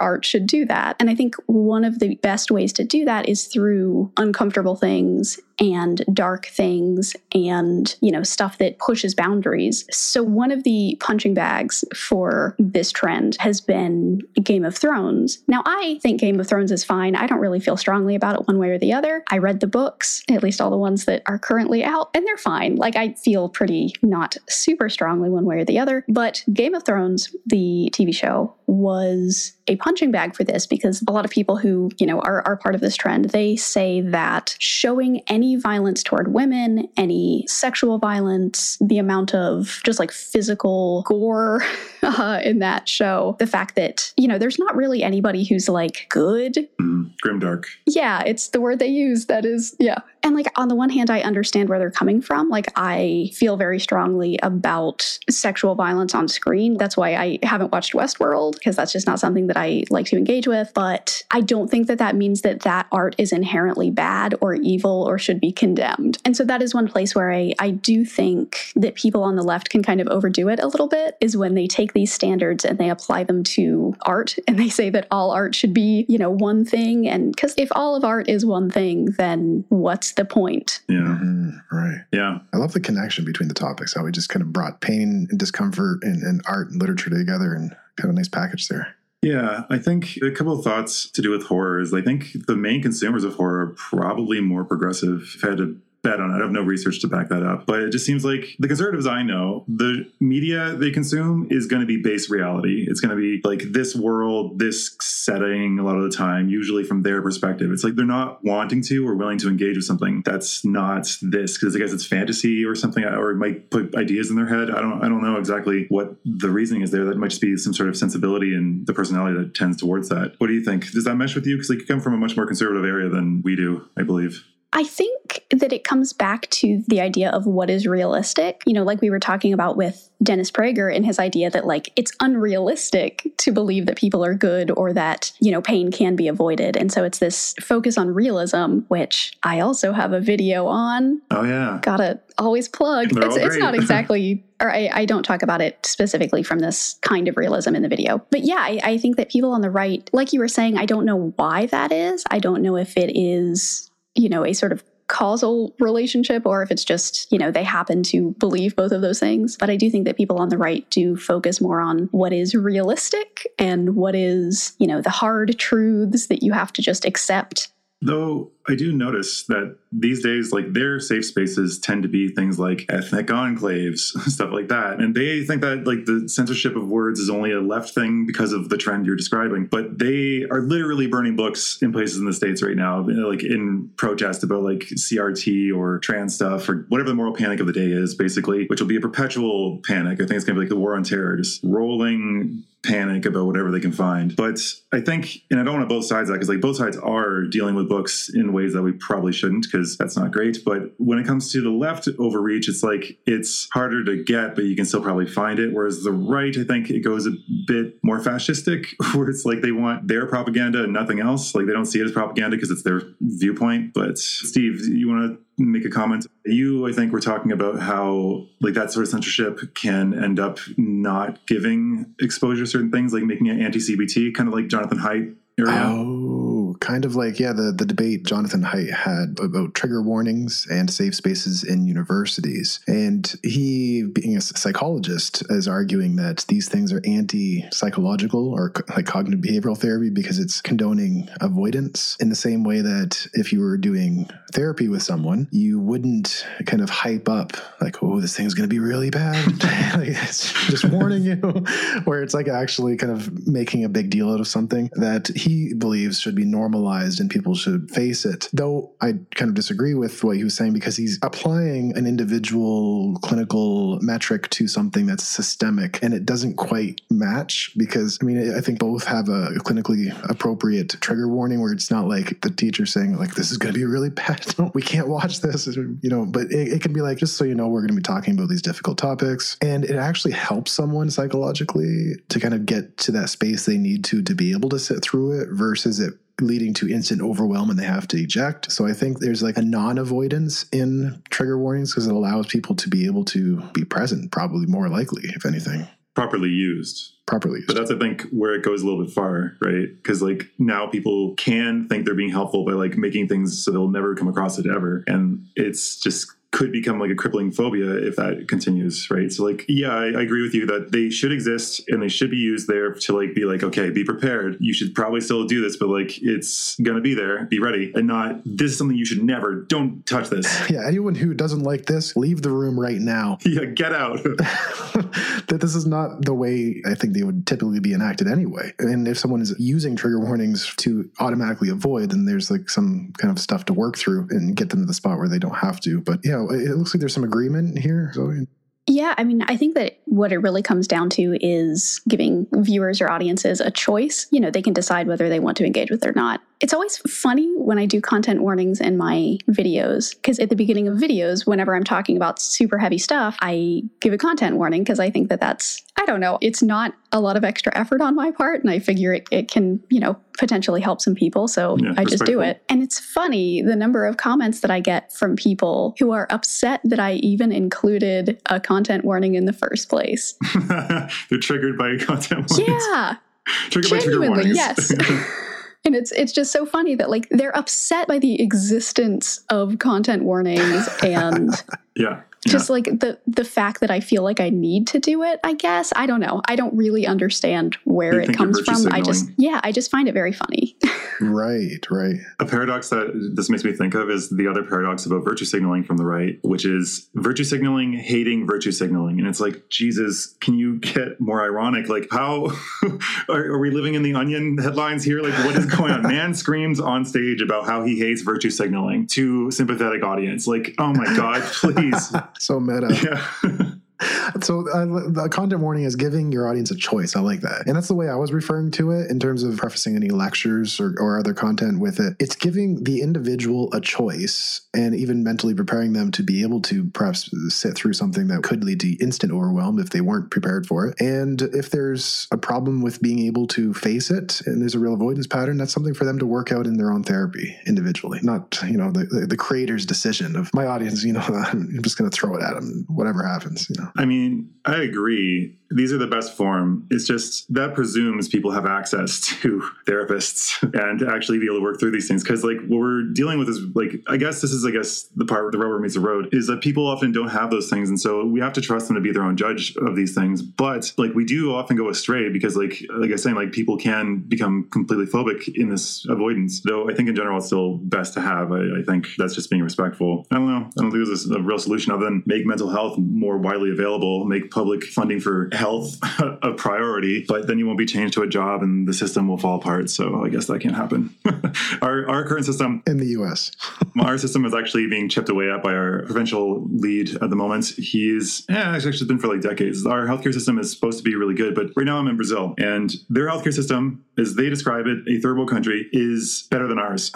art should do that. And I think one of the best ways to do that is through uncomfortable things and dark things and, you know, stuff that pushes boundaries. So one of the punching bags for this trend has been Game of Thrones. Now, I think Game of Thrones is fine. I don't really feel strongly about it one way or the other. I read the books, at least all the ones that are currently out, and they're fine. Like, I feel pretty not super strongly one way or the other. But Game of Thrones, the TV show, was a punching bag for this because a lot of people who, you know, are, are part of this trend, they say that showing any violence toward women, any sexual violence, the amount of just like physical gore uh, in that show, the fact that, you know, there's not really anybody who's like good. Mm, grimdark. Yeah, it's the word they use that is, yeah. And like on the one hand, I understand where they're coming from. Like I feel very strongly about sexual violence on screen. That's why I haven't watched Westworld because that's just not something that I like to engage with. But I don't think that that means that that art is inherently bad or evil or should be condemned. And so that is one place where I, I do think that people on the left can kind of overdo it a little bit is when they take these standards and they apply them to art and they say that all art should be, you know, one thing. And because if all of art is one thing, then what's the point? Yeah. Mm, right. Yeah. I love the connection between the topics, how we just kind of brought pain and discomfort and, and art and literature together and kind of a nice package there. Yeah, I think a couple of thoughts to do with horror is I think the main consumers of horror are probably more progressive. If I had to bet on it. I have no research to back that up. But it just seems like the conservatives I know, the media they consume is going to be base reality. It's going to be like this world, this setting a lot of the time, usually from their perspective. It's like they're not wanting to or willing to engage with something that's not this because I guess it's fantasy or something or it might put ideas in their head. I don't I don't know exactly what the reasoning is there. That might just be some sort of sensibility and the personality that tends towards that. What do you think? Does that mesh with you? Because like you come from a much more conservative area than we do, I believe. I think that it comes back to the idea of what is realistic. You know, like we were talking about with Dennis Prager and his idea that, like, it's unrealistic to believe that people are good or that, you know, pain can be avoided. And so it's this focus on realism, which I also have a video on. Oh, yeah. Gotta always plug. It's, it's not exactly. Or I, I don't talk about it specifically from this kind of realism in the video. But yeah, I, I think that people on the right, like you were saying, I don't know why that is. I don't know if it is you know, a sort of causal relationship or if it's just, you know, they happen to believe both of those things. But I do think that people on the right do focus more on what is realistic and what is, you know, the hard truths that you have to just accept. Though I do notice that these days, like their safe spaces tend to be things like ethnic enclaves, stuff like that. And they think that like the censorship of words is only a left thing because of the trend you're describing. But they are literally burning books in places in the States right now, like in protest about like CRT or trans stuff or whatever the moral panic of the day is, basically, which will be a perpetual panic. I think it's going to be like the war on terror, just rolling panic about whatever they can find. But I think, and I don't want to both sides that because like both sides are dealing with books in ways that we probably shouldn't because that's not great. But when it comes to the left overreach, it's like it's harder to get, but you can still probably find it. Whereas the right, I think it goes a bit more fascistic, where it's like they want their propaganda and nothing else. Like they don't see it as propaganda because it's their viewpoint. But Steve, you want to make a comment. You, I think, were talking about how like that sort of censorship can end up not giving exposure to certain things, like making it anti-CBT, kind of like Jonathan Haidt area. Oh, kind of like yeah, the the debate Jonathan Haidt had about trigger warnings and safe spaces in universities, and he, being a psychologist, is arguing that these things are anti-psychological or co- like cognitive behavioral therapy because it's condoning avoidance. In the same way that if you were doing therapy with someone, you wouldn't kind of hype up like, oh, this thing's going to be really bad, like, it's just warning you, where it's like actually kind of making a big deal out of something that he believes should be normalized normalized and people should face it. Though I kind of disagree with what he was saying because he's applying an individual clinical metric to something that's systemic and it doesn't quite match because I mean I think both have a clinically appropriate trigger warning where it's not like the teacher saying like this is going to be really bad. we can't watch this, you know, but it, it can be like just so you know we're going to be talking about these difficult topics and it actually helps someone psychologically to kind of get to that space they need to to be able to sit through it versus it leading to instant overwhelm and they have to eject. So I think there's like a non avoidance in trigger warnings because it allows people to be able to be present, probably more likely, if anything. Properly used. Properly used. But that's, I think, where it goes a little bit far, right? Because, like, now people can think they're being helpful by, like, making things so they'll never come across it ever. And it's just could become like a crippling phobia if that continues, right? So like, yeah, I, I, agree with you that they should exist and they should be used there to like be like, okay, be prepared. You should probably still do this, but like it's gonna be there. Be ready, and not this is something you should never. Don't touch this. Yeah, anyone who doesn't like this, leave the room right now. Yeah, get out. that this is not the way I think they would typically be enacted anyway. And if someone is using trigger warnings to automatically avoid, then there's like some kind of stuff to work through and get them to the spot where they don't have to. But yeah, it looks like there's some agreement here. So yeah, I mean, I think that what it really comes down to is giving viewers or audiences a choice. You know, they can decide whether they want to engage with it or not. It's always funny when I do content warnings in my videos because at the beginning of videos, whenever I'm talking about super heavy stuff, I give a content warning because I think that that's, I don't know, it's not a lot of extra effort on my part. And I figure it, it can, you know, potentially help some people. So yeah, I just do it. And it's funny the number of comments that I get from people who are upset that I even included a content warning in the first place. They're triggered by content warnings. Yeah. triggered Genuinely, by trigger warnings. Yes. and it's it's just so funny that like they're upset by the existence of content warnings and yeah just like the the fact that I feel like I need to do it, I guess. I don't know. I don't really understand where it comes from. Signaling. I just yeah, I just find it very funny. right, right. A paradox that this makes me think of is the other paradox about virtue signaling from the right, which is virtue signaling hating virtue signaling. And it's like, Jesus, can you get more ironic? Like how are, are we living in the onion headlines here? Like what is going on? Man screams on stage about how he hates virtue signaling to sympathetic audience. Like, oh my God, please. So meta. Yeah. so uh, the content warning is giving your audience a choice. I like that, and that's the way I was referring to it in terms of prefacing any lectures or, or other content with it. It's giving the individual a choice, and even mentally preparing them to be able to perhaps sit through something that could lead to instant overwhelm if they weren't prepared for it. And if there's a problem with being able to face it, and there's a real avoidance pattern, that's something for them to work out in their own therapy individually, not you know the the, the creator's decision of my audience. You know, I'm just going to throw it at them, whatever happens. You know. I mean, I agree these are the best form. It's just that presumes people have access to therapists and to actually be able to work through these things. Because like what we're dealing with is like I guess this is I guess the part where the rubber meets the road is that people often don't have those things, and so we have to trust them to be their own judge of these things. But like we do often go astray because like like I was saying, like people can become completely phobic in this avoidance. Though I think in general it's still best to have. I, I think that's just being respectful. I don't know. I don't think there's a real solution other than make mental health more widely available, make public funding for health a priority, but then you won't be changed to a job and the system will fall apart. So I guess that can't happen. our, our current system in the US, our system is actually being chipped away at by our provincial lead at the moment. He's, yeah, it's actually been for like decades. Our healthcare system is supposed to be really good, but right now I'm in Brazil and their healthcare system, as they describe it, a third world country, is better than ours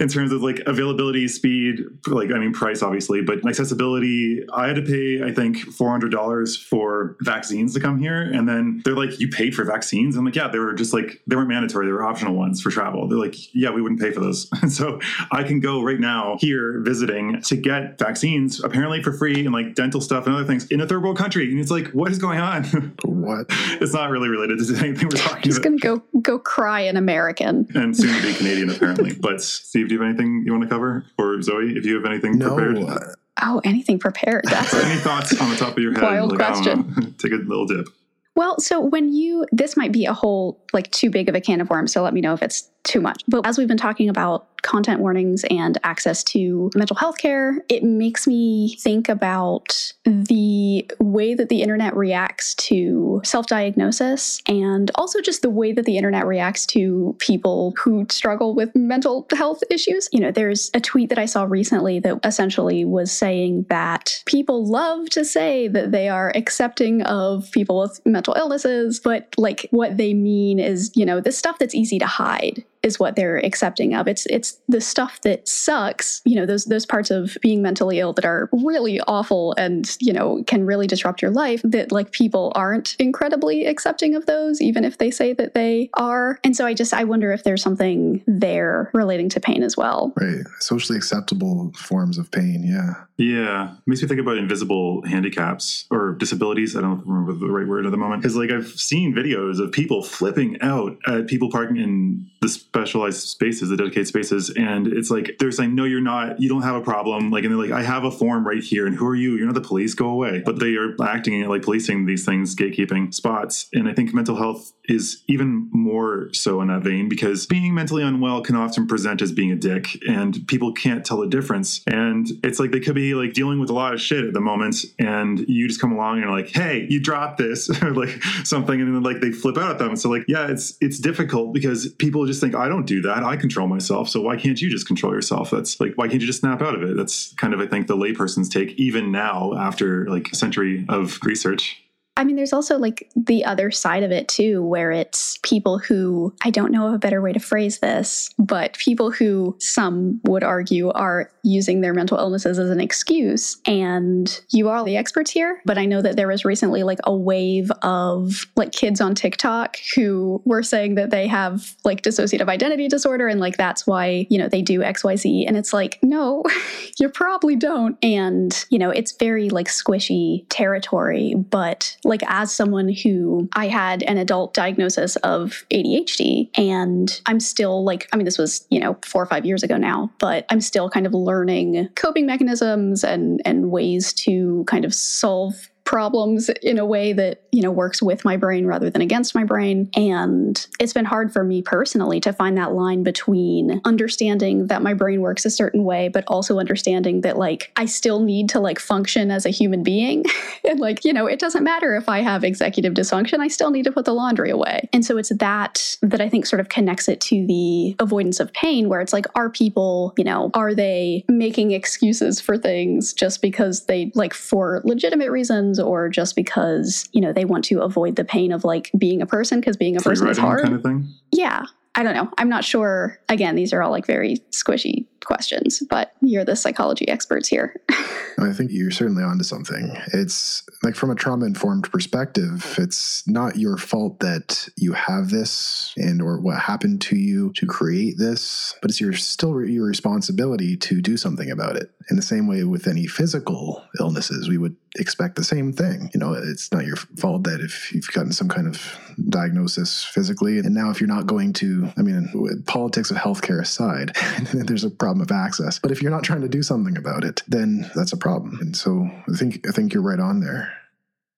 in terms of like availability, speed, like, I mean, price obviously, but accessibility. I had to pay, I think, $400 for vaccines to come come here and then they're like you paid for vaccines? I'm like yeah they were just like they weren't mandatory they were optional ones for travel. They're like yeah we wouldn't pay for those. So i can go right now here visiting to get vaccines apparently for free and like dental stuff and other things in a third world country and it's like what is going on? What? It's not really related to anything we're talking He's about. he's gonna go go cry an american. And soon to be canadian apparently. But steve do you have anything you want to cover? Or zoe if you have anything no, prepared? uh, Oh, anything prepared? That's any thoughts on the top of your head? Wild like, question. Take a little dip. Well, so when you, this might be a whole like too big of a can of worms, so let me know if it's too much. But as we've been talking about content warnings and access to mental health care, it makes me think about the way that the internet reacts to self diagnosis and also just the way that the internet reacts to people who struggle with mental health issues. You know, there's a tweet that I saw recently that essentially was saying that people love to say that they are accepting of people with mental illnesses, but like what they mean is, you know, this stuff that's easy to hide is what they're accepting of. It's it's the stuff that sucks, you know, those those parts of being mentally ill that are really awful and, you know, can really disrupt your life that like people aren't incredibly accepting of those even if they say that they are. And so I just I wonder if there's something there relating to pain as well. Right. Socially acceptable forms of pain, yeah. Yeah. Makes me think about invisible handicaps or disabilities. I don't remember the right word at the moment. Because like I've seen videos of people flipping out at people parking in the specialized spaces, the dedicated spaces, and it's like they're saying, "No, you're not. You don't have a problem." Like, and they're like, "I have a form right here." And who are you? You're not the police. Go away. But they are acting like policing these things, gatekeeping spots. And I think mental health is even more so in that vein because being mentally unwell can often present as being a dick, and people can't tell the difference. And it's like they could be like dealing with a lot of shit at the moment, and you just come along and you're like, "Hey, you dropped this," or like something, and then like they flip out at them. So like, yeah, it's it's difficult because people just think I don't do that. I control myself. So why can't you just control yourself? That's like, why can't you just snap out of it? That's kind of, I think, the layperson's take, even now after like a century of research. I mean, there's also like the other side of it too, where it's people who, I don't know of a better way to phrase this, but people who some would argue are using their mental illnesses as an excuse. And you are the experts here, but I know that there was recently like a wave of like kids on TikTok who were saying that they have like dissociative identity disorder and like that's why, you know, they do XYZ. And it's like, no, you probably don't. And, you know, it's very like squishy territory, but like as someone who I had an adult diagnosis of ADHD and I'm still like I mean this was, you know, 4 or 5 years ago now, but I'm still kind of learning coping mechanisms and and ways to kind of solve problems in a way that, you know, works with my brain rather than against my brain. And it's been hard for me personally to find that line between understanding that my brain works a certain way, but also understanding that like I still need to like function as a human being. and like, you know, it doesn't matter if I have executive dysfunction, I still need to put the laundry away. And so it's that that I think sort of connects it to the avoidance of pain, where it's like, are people, you know, are they making excuses for things just because they like for legitimate reasons? Or just because, you know, they want to avoid the pain of like being a person because being a Free person is hard. Kind of thing. Yeah. I don't know. I'm not sure. Again, these are all like very squishy questions, but you're the psychology experts here. I think you're certainly onto something. It's like from a trauma informed perspective, it's not your fault that you have this and or what happened to you to create this, but it's your still your responsibility to do something about it. In the same way with any physical illnesses, we would expect the same thing. You know, it's not your fault that if you've gotten some kind of diagnosis physically, and now if you're not going to, I mean, politics of healthcare aside, there's a problem of access. But if you're not trying to do something about it, then that's a problem. And so I think I think you're right on there.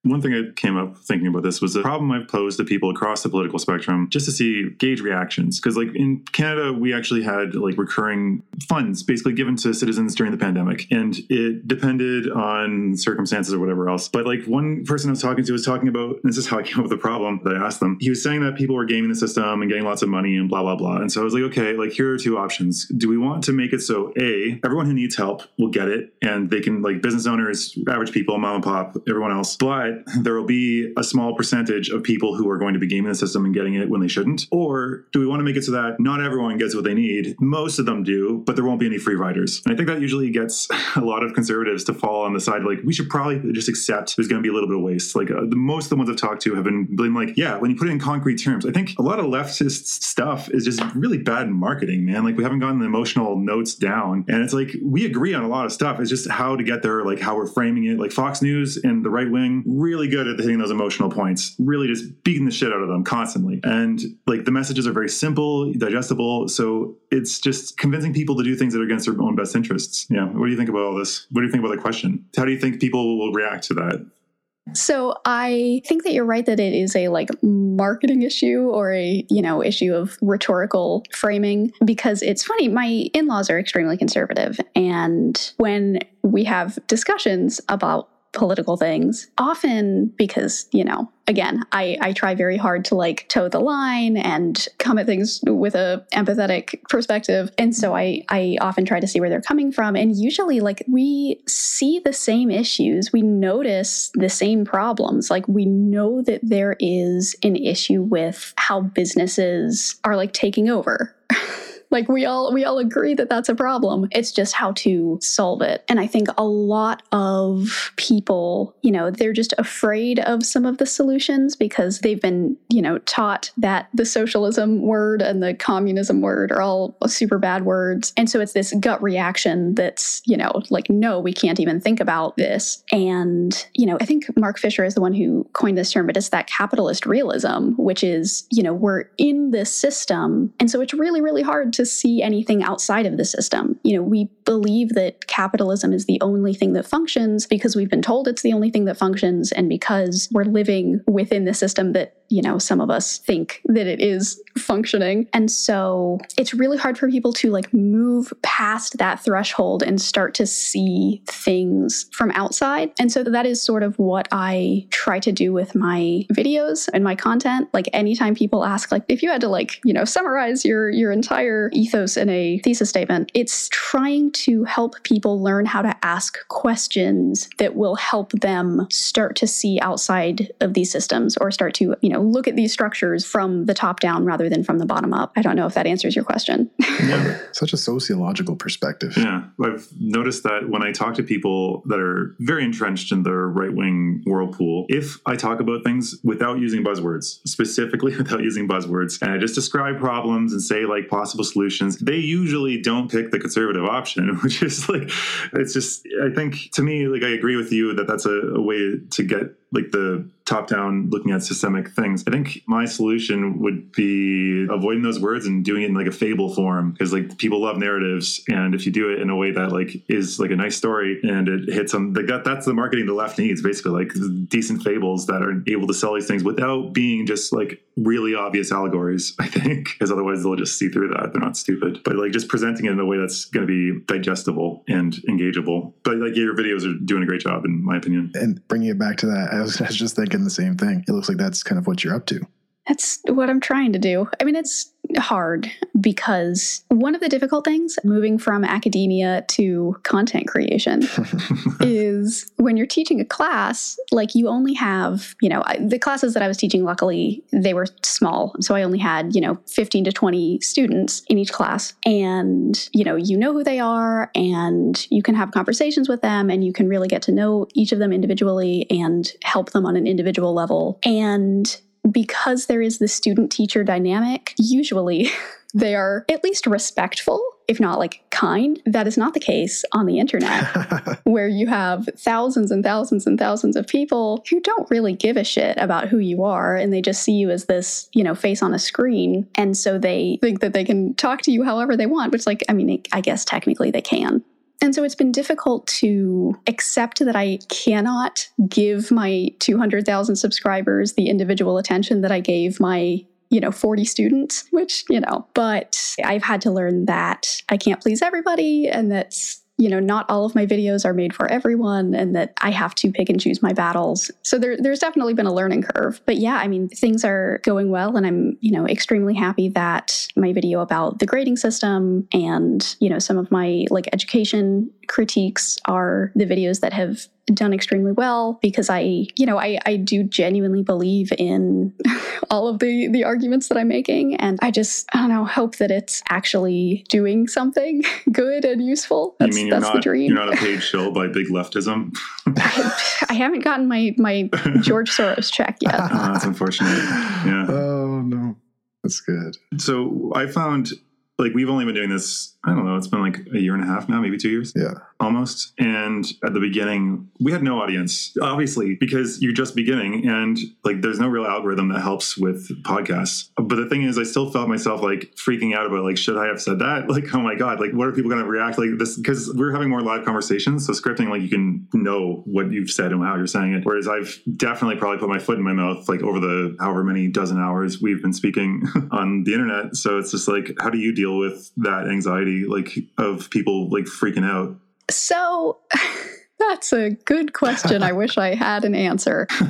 One thing I came up thinking about this was a problem I've posed to people across the political spectrum just to see gauge reactions. Because, like in Canada, we actually had like recurring funds basically given to citizens during the pandemic, and it depended on circumstances or whatever else. But like one person I was talking to was talking about this is how I came up with the problem that I asked them. He was saying that people were gaming the system and getting lots of money and blah blah blah. And so I was like, okay, like here are two options. Do we want to make it so a everyone who needs help will get it, and they can like business owners, average people, mom and pop, everyone else, but there will be a small percentage of people who are going to be gaming the system and getting it when they shouldn't? Or do we want to make it so that not everyone gets what they need? Most of them do, but there won't be any free riders. And I think that usually gets a lot of conservatives to fall on the side of like we should probably just accept there's going to be a little bit of waste. Like uh, the most of the ones I've talked to have been, been like, yeah, when you put it in concrete terms, I think a lot of leftist stuff is just really bad marketing, man. Like we haven't gotten the emotional notes down, and it's like we agree on a lot of stuff. It's just how to get there, like how we're framing it. Like Fox News and the right wing really good at hitting those emotional points, really just beating the shit out of them constantly. And like the messages are very simple, digestible. So it's just convincing people to do things that are against their own best interests. Yeah. What do you think about all this? What do you think about the question? How do you think people will react to that? So I think that you're right that it is a like marketing issue or a, you know, issue of rhetorical framing because it's funny, my in-laws are extremely conservative and when we have discussions about political things, often because, you know, again, I, I try very hard to like toe the line and come at things with a empathetic perspective. And so I, I often try to see where they're coming from. And usually like we see the same issues. We notice the same problems. Like we know that there is an issue with how businesses are like taking over like we all we all agree that that's a problem. It's just how to solve it. And I think a lot of people, you know, they're just afraid of some of the solutions because they've been, you know, taught that the socialism word and the communism word are all super bad words. And so it's this gut reaction that's, you know, like no, we can't even think about this. And, you know, I think Mark Fisher is the one who coined this term, but it's that capitalist realism, which is, you know, we're in this system. And so it's really really hard to to see anything outside of the system. You know, we believe that capitalism is the only thing that functions because we've been told it's the only thing that functions and because we're living within the system that you know, some of us think that it is functioning. And so it's really hard for people to like move past that threshold and start to see things from outside. And so that is sort of what I try to do with my videos and my content. Like anytime people ask, like, if you had to like, you know, summarize your your entire ethos in a thesis statement, it's trying to help people learn how to ask questions that will help them start to see outside of these systems or start to, you know, know, look at these structures from the top down rather than from the bottom up. I don't know if that answers your question. yeah. Such a sociological perspective. Yeah. I've noticed that when I talk to people that are very entrenched in their right wing whirlpool, if I talk about things without using buzzwords, specifically without using buzzwords, and I just describe problems and say like possible solutions, they usually don't pick the conservative option, which is like, it's just, I think to me, like I agree with you that that's a, a way to get like the top down looking at systemic things. I think my solution would be avoiding those words and doing it in like a fable form because like people love narratives and if you do it in a way that like is like a nice story and it hits them like that that's the marketing the left needs basically like decent fables that are able to sell these things without being just like really obvious allegories I think because otherwise they'll just see through that. They're not stupid. But like just presenting it in a way that's going to be digestible and engageable. But like yeah, your videos are doing a great job in my opinion. And bringing it back to that I was, I was just thinking the same thing. It looks like that's kind of what you're up to. That's what I'm trying to do. I mean, it's hard because one of the difficult things moving from academia to content creation is when you're teaching a class, like you only have, you know, the classes that I was teaching, luckily, they were small. So I only had, you know, 15 to 20 students in each class. And, you know, you know who they are and you can have conversations with them and you can really get to know each of them individually and help them on an individual level. And because there is the student teacher dynamic, usually they are at least respectful, if not like kind. That is not the case on the internet, where you have thousands and thousands and thousands of people who don't really give a shit about who you are and they just see you as this, you know, face on a screen. And so they think that they can talk to you however they want, which, like, I mean, I guess technically they can. And so it's been difficult to accept that I cannot give my 200,000 subscribers the individual attention that I gave my you know 40 students which you know but i've had to learn that i can't please everybody and that's you know, not all of my videos are made for everyone and that I have to pick and choose my battles. So there, there's definitely been a learning curve. But yeah, I mean, things are going well and I'm, you know, extremely happy that my video about the grading system and, you know, some of my like education critiques are the videos that have done extremely well because I, you know, I, I do genuinely believe in all of the the arguments that I'm making, and I just I don't know hope that it's actually doing something good and useful. That's, you mean you're that's not, the dream. You're not a paid shill by big leftism. I, I, haven't gotten my my George Soros check yet. oh, that's unfortunate. Yeah. Oh no, that's good. So I found like we've only been doing this I don't know, it's been like a year and a half now, maybe two years. Yeah. Almost. And at the beginning, we had no audience, obviously, because you're just beginning and like there's no real algorithm that helps with podcasts. But the thing is, I still felt myself like freaking out about like, should I have said that? Like, oh my God, like what are people going to react like this? Because we're having more live conversations. So scripting, like you can know what you've said and how you're saying it. Whereas I've definitely probably put my foot in my mouth like over the however many dozen hours we've been speaking on the internet. So it's just like, how do you deal with that anxiety, like of people like freaking out? So that's a good question. I wish I had an answer.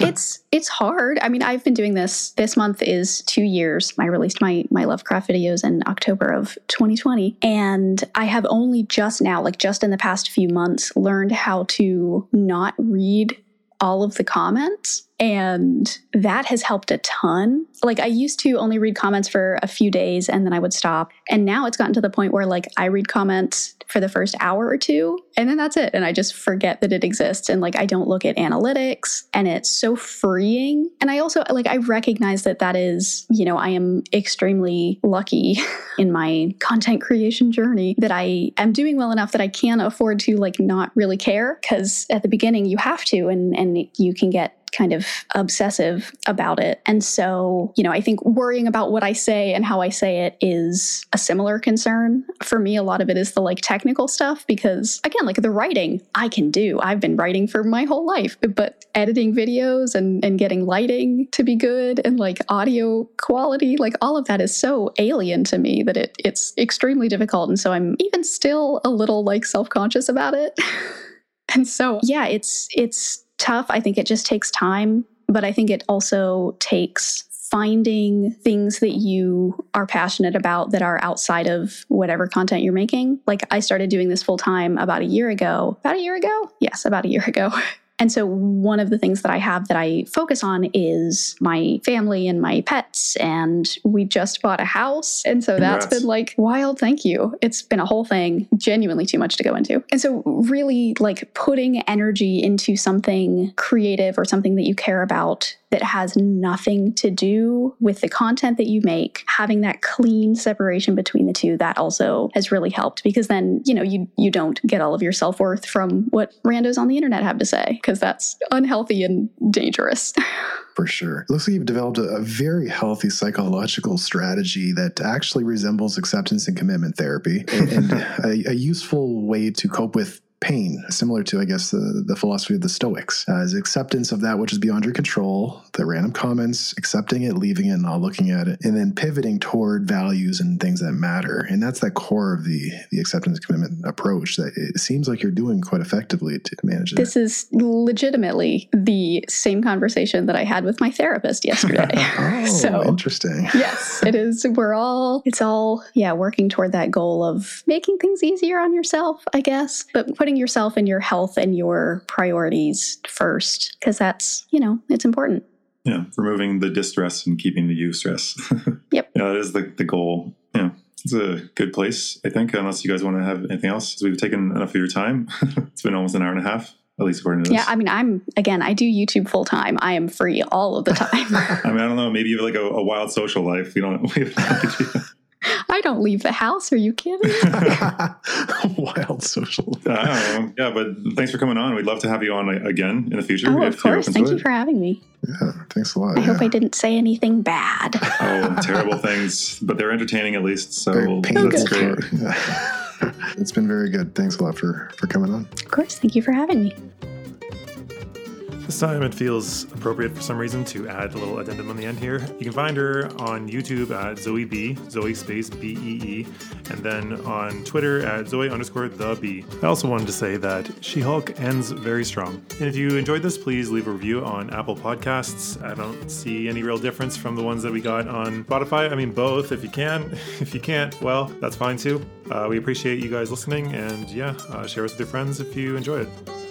it's it's hard. I mean, I've been doing this. This month is two years. I released my my Lovecraft videos in October of 2020, and I have only just now, like just in the past few months, learned how to not read all of the comments. And that has helped a ton. Like, I used to only read comments for a few days and then I would stop. And now it's gotten to the point where, like, I read comments for the first hour or two and then that's it. And I just forget that it exists. And, like, I don't look at analytics and it's so freeing. And I also, like, I recognize that that is, you know, I am extremely lucky in my content creation journey that I am doing well enough that I can afford to, like, not really care. Cause at the beginning, you have to, and, and you can get kind of obsessive about it. And so, you know, I think worrying about what I say and how I say it is a similar concern. For me, a lot of it is the like technical stuff because, again, like the writing I can do. I've been writing for my whole life, but editing videos and, and getting lighting to be good and like audio quality, like all of that is so alien to me that it, it's extremely difficult. And so I'm even still a little like self conscious about it. and so, yeah, it's, it's, tough. I think it just takes time, but I think it also takes finding things that you are passionate about that are outside of whatever content you're making. Like I started doing this full time about a year ago. About a year ago? Yes, about a year ago. And so, one of the things that I have that I focus on is my family and my pets. And we just bought a house. And so, Congrats. that's been like wild. Thank you. It's been a whole thing, genuinely too much to go into. And so, really, like putting energy into something creative or something that you care about that has nothing to do with the content that you make, having that clean separation between the two, that also has really helped because then, you know, you you don't get all of your self-worth from what randos on the internet have to say because that's unhealthy and dangerous. For sure. It looks like you've developed a, a very healthy psychological strategy that actually resembles acceptance and commitment therapy and, and a, a useful way to cope with pain, similar to, I guess, the, the philosophy of the Stoics, uh, is acceptance of that which is beyond your control, the random comments, accepting it, leaving it, not looking at it, and then pivoting toward values and things that matter. And that's the core of the the acceptance commitment approach that it seems like you're doing quite effectively to manage This is legitimately the same conversation that I had with my therapist yesterday. oh, so interesting. yes, it is. We're all, it's all, yeah, working toward that goal of making things easier on yourself, I guess, but putting yourself and your health and your priorities first, because that's, you know, it's important. Yeah, removing the distress and keeping the eustress. yep. Yeah, that is the, the goal. Yeah. It's a good place, I think, unless you guys want to have anything else. We've taken enough of your time. it's been almost an hour and a half at least according to this. Yeah, I mean, I'm again, I do YouTube full time. I am free all of the time. I mean, I don't know. Maybe you have like a, a wild social life. We don't. We have I don't leave the house. Are you kidding? Wild social. yeah, but thanks for coming on. We'd love to have you on again in the future. Oh, of course. Thank you for having me. Yeah, thanks a lot. I yeah. hope I didn't say anything bad. oh, terrible things, but they're entertaining at least. So very that's great. it's been very good. Thanks a lot for for coming on. Of course. Thank you for having me. This time it feels appropriate for some reason to add a little addendum on the end here. You can find her on YouTube at Zoe Bee, Zoe space B E E, and then on Twitter at Zoe underscore the B. I also wanted to say that She Hulk ends very strong. And if you enjoyed this, please leave a review on Apple Podcasts. I don't see any real difference from the ones that we got on Spotify. I mean, both if you can. If you can't, well, that's fine too. Uh, we appreciate you guys listening, and yeah, uh, share us with your friends if you enjoy it.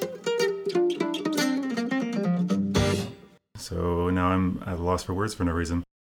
So now I'm at a loss for words for no reason.